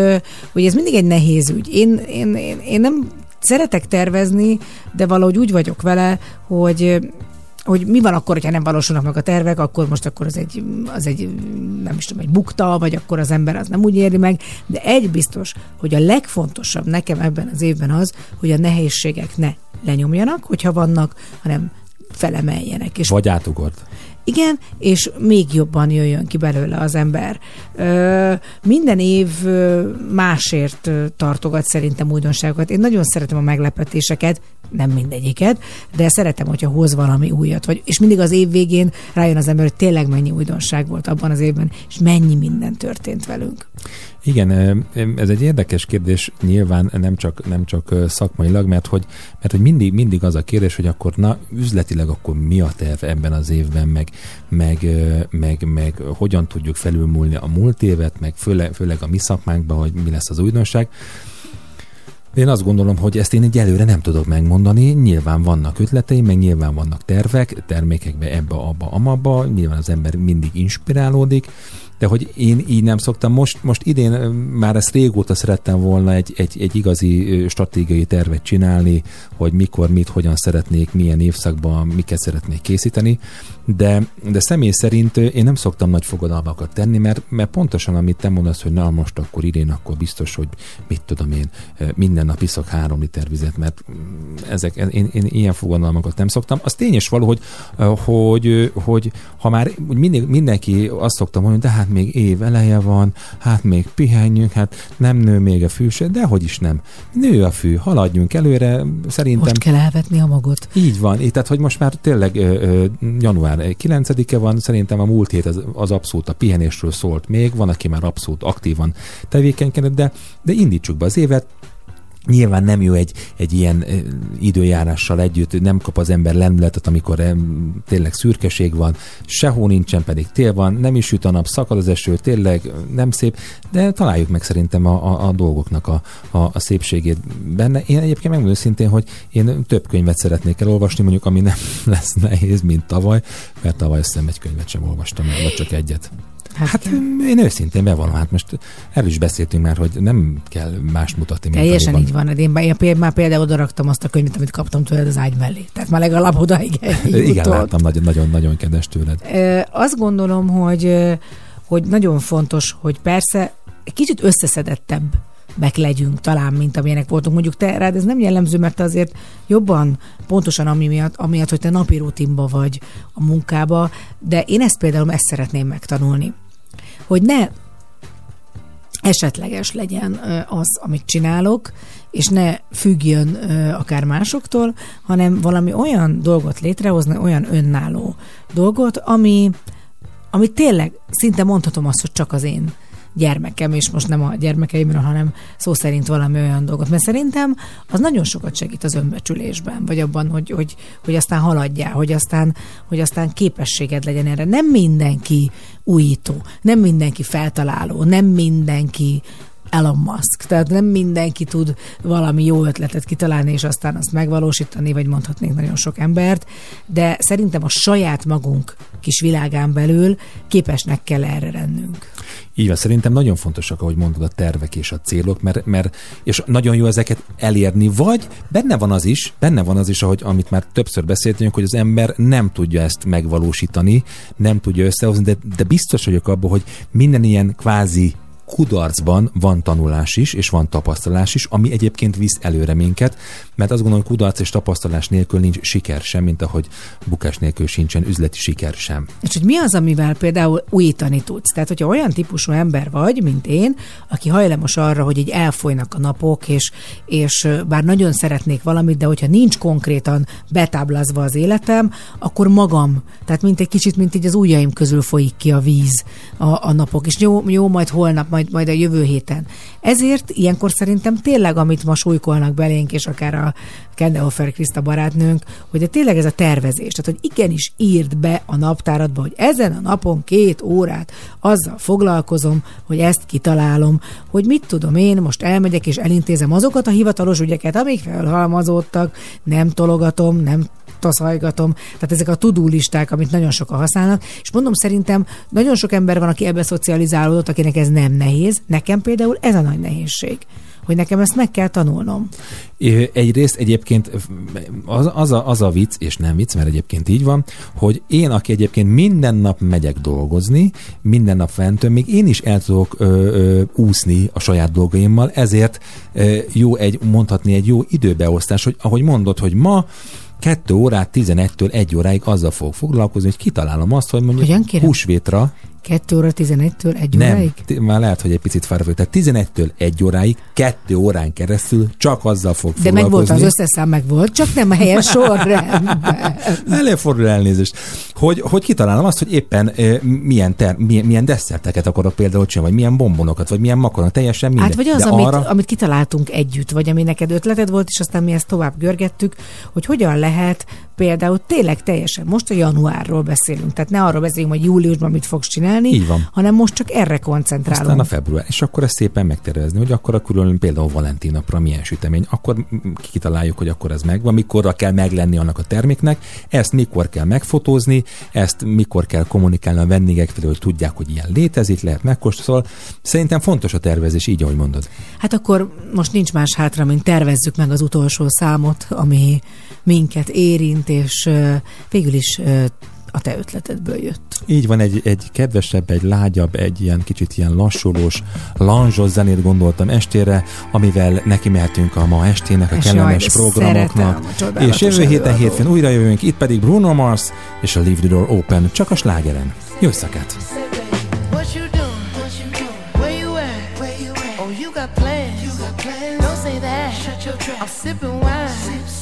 hogy ez mindig egy nehéz ügy. Én, én, én, én nem szeretek tervezni, de valahogy úgy vagyok vele, hogy hogy mi van akkor, hogyha nem valósulnak meg a tervek, akkor most akkor az egy, az egy nem is tudom, egy bukta, vagy akkor az ember az nem úgy éri meg, de egy biztos, hogy a legfontosabb nekem ebben az évben az, hogy a nehézségek ne lenyomjanak, hogyha vannak, hanem felemeljenek. És Vagy átugort. igen, és még jobban jöjjön ki belőle az ember. Ö, minden év másért tartogat szerintem újdonságokat. Én nagyon szeretem a meglepetéseket, nem mindegyiket, de szeretem, hogyha hoz valami újat. Vagy, és mindig az év végén rájön az ember, hogy tényleg mennyi újdonság volt abban az évben, és mennyi minden történt velünk. Igen, ez egy érdekes kérdés, nyilván nem csak, nem csak szakmailag, mert hogy, mert hogy mindig, mindig az a kérdés, hogy akkor na, üzletileg akkor mi a terv ebben az évben, meg, meg, meg, meg hogyan tudjuk felülmúlni a múlt évet, meg főleg, főleg a mi szakmánkban, hogy mi lesz az újdonság. Én azt gondolom, hogy ezt én egy előre nem tudok megmondani. Nyilván vannak ötleteim, meg nyilván vannak tervek, termékekbe, ebbe, abba, amabba. Nyilván az ember mindig inspirálódik, de hogy én így nem szoktam. Most, most idén már ezt régóta szerettem volna egy, egy, egy igazi stratégiai tervet csinálni, hogy mikor, mit, hogyan szeretnék, milyen évszakban, miket szeretnék készíteni, de, de személy szerint én nem szoktam nagy fogadalmakat tenni, mert, mert pontosan amit te mondasz, hogy na most akkor idén, akkor biztos, hogy mit tudom én, minden nap iszok három liter vizet, mert mm, ezek, én, én ilyen fogadalmakat nem szoktam. Az tényes való, hogy, hogy, ö, hogy ha már mindig, mindenki azt szoktam mondani, de hát még év eleje van, hát még pihenjünk, hát nem nő még a fű se, de hogy is nem. Nő a fű, haladjunk előre, szerintem. Most kell elvetni a magot. Így van, így, tehát hogy most már tényleg ö, ö, január 9-e van, szerintem a múlt hét az, az abszolút a pihenésről szólt még, van, aki már abszolút aktívan tevékenykedett, de, de indítsuk be az évet, Nyilván nem jó egy, egy ilyen időjárással együtt, nem kap az ember lendületet, amikor tényleg szürkeség van, sehol nincsen, pedig tél van, nem is süt a nap, szakad az eső, tényleg nem szép, de találjuk meg szerintem a, a, a dolgoknak a, a, a szépségét benne. Én egyébként megmondom őszintén, hogy én több könyvet szeretnék elolvasni, mondjuk ami nem lesz nehéz, mint tavaly, mert tavaly azt egy könyvet sem olvastam el, vagy csak egyet. Hát, Hát én őszintén bevallom, hát most erről is beszéltünk már, hogy nem kell más mutatni, Teljesen így van. Én, már például oda raktam azt a könyvet, amit kaptam tőled az ágy mellé. Tehát már legalább odaig. Igen, láttam, nagyon, nagyon, nagyon kedves tőled. Azt gondolom, hogy, hogy nagyon fontos, hogy persze kicsit összeszedettebb meg legyünk talán, mint amilyenek voltunk. Mondjuk te rád ez nem jellemző, mert te azért jobban, pontosan ami miatt, amiatt, hogy te napi rutinba vagy a munkába, de én ezt például ezt szeretném megtanulni. Hogy ne esetleges legyen az, amit csinálok, és ne függjön akár másoktól, hanem valami olyan dolgot létrehozni, olyan önálló dolgot, ami, ami tényleg szinte mondhatom azt, hogy csak az én gyermekem, és most nem a gyermekeimről, hanem szó szerint valami olyan dolgot. Mert szerintem az nagyon sokat segít az önbecsülésben, vagy abban, hogy, hogy, hogy aztán haladjál, hogy aztán, hogy aztán képességed legyen erre. Nem mindenki újító, nem mindenki feltaláló, nem mindenki Elon Musk. Tehát nem mindenki tud valami jó ötletet kitalálni, és aztán azt megvalósítani, vagy mondhatnék nagyon sok embert, de szerintem a saját magunk kis világán belül képesnek kell erre lennünk. Így van, szerintem nagyon fontosak, ahogy mondod, a tervek és a célok, mert, mert és nagyon jó ezeket elérni, vagy benne van az is, benne van az is, ahogy amit már többször beszéltünk, hogy az ember nem tudja ezt megvalósítani, nem tudja összehozni, de, de biztos vagyok abban, hogy minden ilyen kvázi kudarcban van tanulás is, és van tapasztalás is, ami egyébként visz előre minket, mert azt gondolom, kudarc és tapasztalás nélkül nincs siker sem, mint ahogy bukás nélkül sincsen üzleti siker sem. És hogy mi az, amivel például újítani tudsz? Tehát, hogyha olyan típusú ember vagy, mint én, aki hajlamos arra, hogy így elfolynak a napok, és, és bár nagyon szeretnék valamit, de hogyha nincs konkrétan betáblázva az életem, akkor magam, tehát mint egy kicsit, mint így az ujjaim közül folyik ki a víz a, a napok, és jó, jó, majd holnap, majd, majd a jövő héten. Ezért ilyenkor szerintem tényleg, amit ma súlykolnak belénk, és akár a Kendehofer Kriszta barátnőnk, hogy de tényleg ez a tervezés, tehát hogy igenis írd be a naptáradba, hogy ezen a napon két órát azzal foglalkozom, hogy ezt kitalálom, hogy mit tudom én, most elmegyek és elintézem azokat a hivatalos ügyeket, amik felhalmazódtak, nem tologatom, nem taszajgatom, tehát ezek a tudó listák, amit nagyon sokan használnak, és mondom, szerintem nagyon sok ember van, aki ebbe szocializálódott, akinek ez nem nehéz, nekem például ez a nagy nehézség hogy nekem ezt meg kell tanulnom. Egyrészt egyébként az, az, a, az a vicc, és nem vicc, mert egyébként így van, hogy én, aki egyébként minden nap megyek dolgozni, minden nap fentön, még én is el tudok ö, ö, úszni a saját dolgaimmal, ezért ö, jó egy, mondhatni egy jó időbeosztás, hogy ahogy mondod, hogy ma 2 órát 11-től 1 óráig azzal fog foglalkozni, hogy kitalálom azt, hogy mondjuk húsvétra 2 óra 11-től 1 nem, óráig? t- már lehet, hogy egy picit fáradt vagyok. Tehát 11-től 1 óráig, 2 órán keresztül csak azzal fog De meg volt az összes szám, meg volt, csak nem a helyes sorrendben. Előfordul elnézést. Hogy, hogy kitalálom azt, hogy éppen e, milyen, ter, milyen, milyen desszerteket akarok például csinálni, vagy milyen bombonokat, vagy milyen makaron, teljesen minden. Hát vagy az, De amit, arra, amit kitaláltunk együtt, vagy ami neked ötleted volt, és aztán mi ezt tovább görgettük, hogy hogyan lehet például tényleg teljesen, most a januárról beszélünk, tehát ne arról beszélünk, hogy júliusban mit fogsz csinálni, Így van. hanem most csak erre koncentrálunk. aztán a február, és akkor ezt szépen megtervezni, hogy akkor a külön például Valentin napra milyen sütemény, akkor kitaláljuk, hogy akkor ez megvan, mikorra kell meglenni annak a terméknek, ezt mikor kell megfotózni, ezt mikor kell kommunikálni a vendégek felé, hogy tudják, hogy ilyen létezik, lehet megkóstolni. Szóval szerintem fontos a tervezés, így, ahogy mondod. Hát akkor most nincs más hátra, mint tervezzük meg az utolsó számot, ami minket érint, és végül is a te ötletedből jött. Így van, egy, egy kedvesebb, egy lágyabb, egy ilyen kicsit ilyen lassulós, lanzsos zenét gondoltam estére, amivel neki mehetünk a ma estének, a És kellemes jaj, programoknak. szeretem És jövő héten hétfőn újra jövünk, itt pedig Bruno Mars és a Leave the Door Open, csak a slágeren. Jó at? Oh. I'm sipping wine. Sip,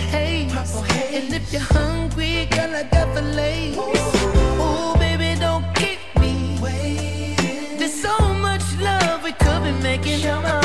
The haze. And if you're hungry, girl, I got the. Ooh, baby, don't keep me waiting. There's so much love we could be making.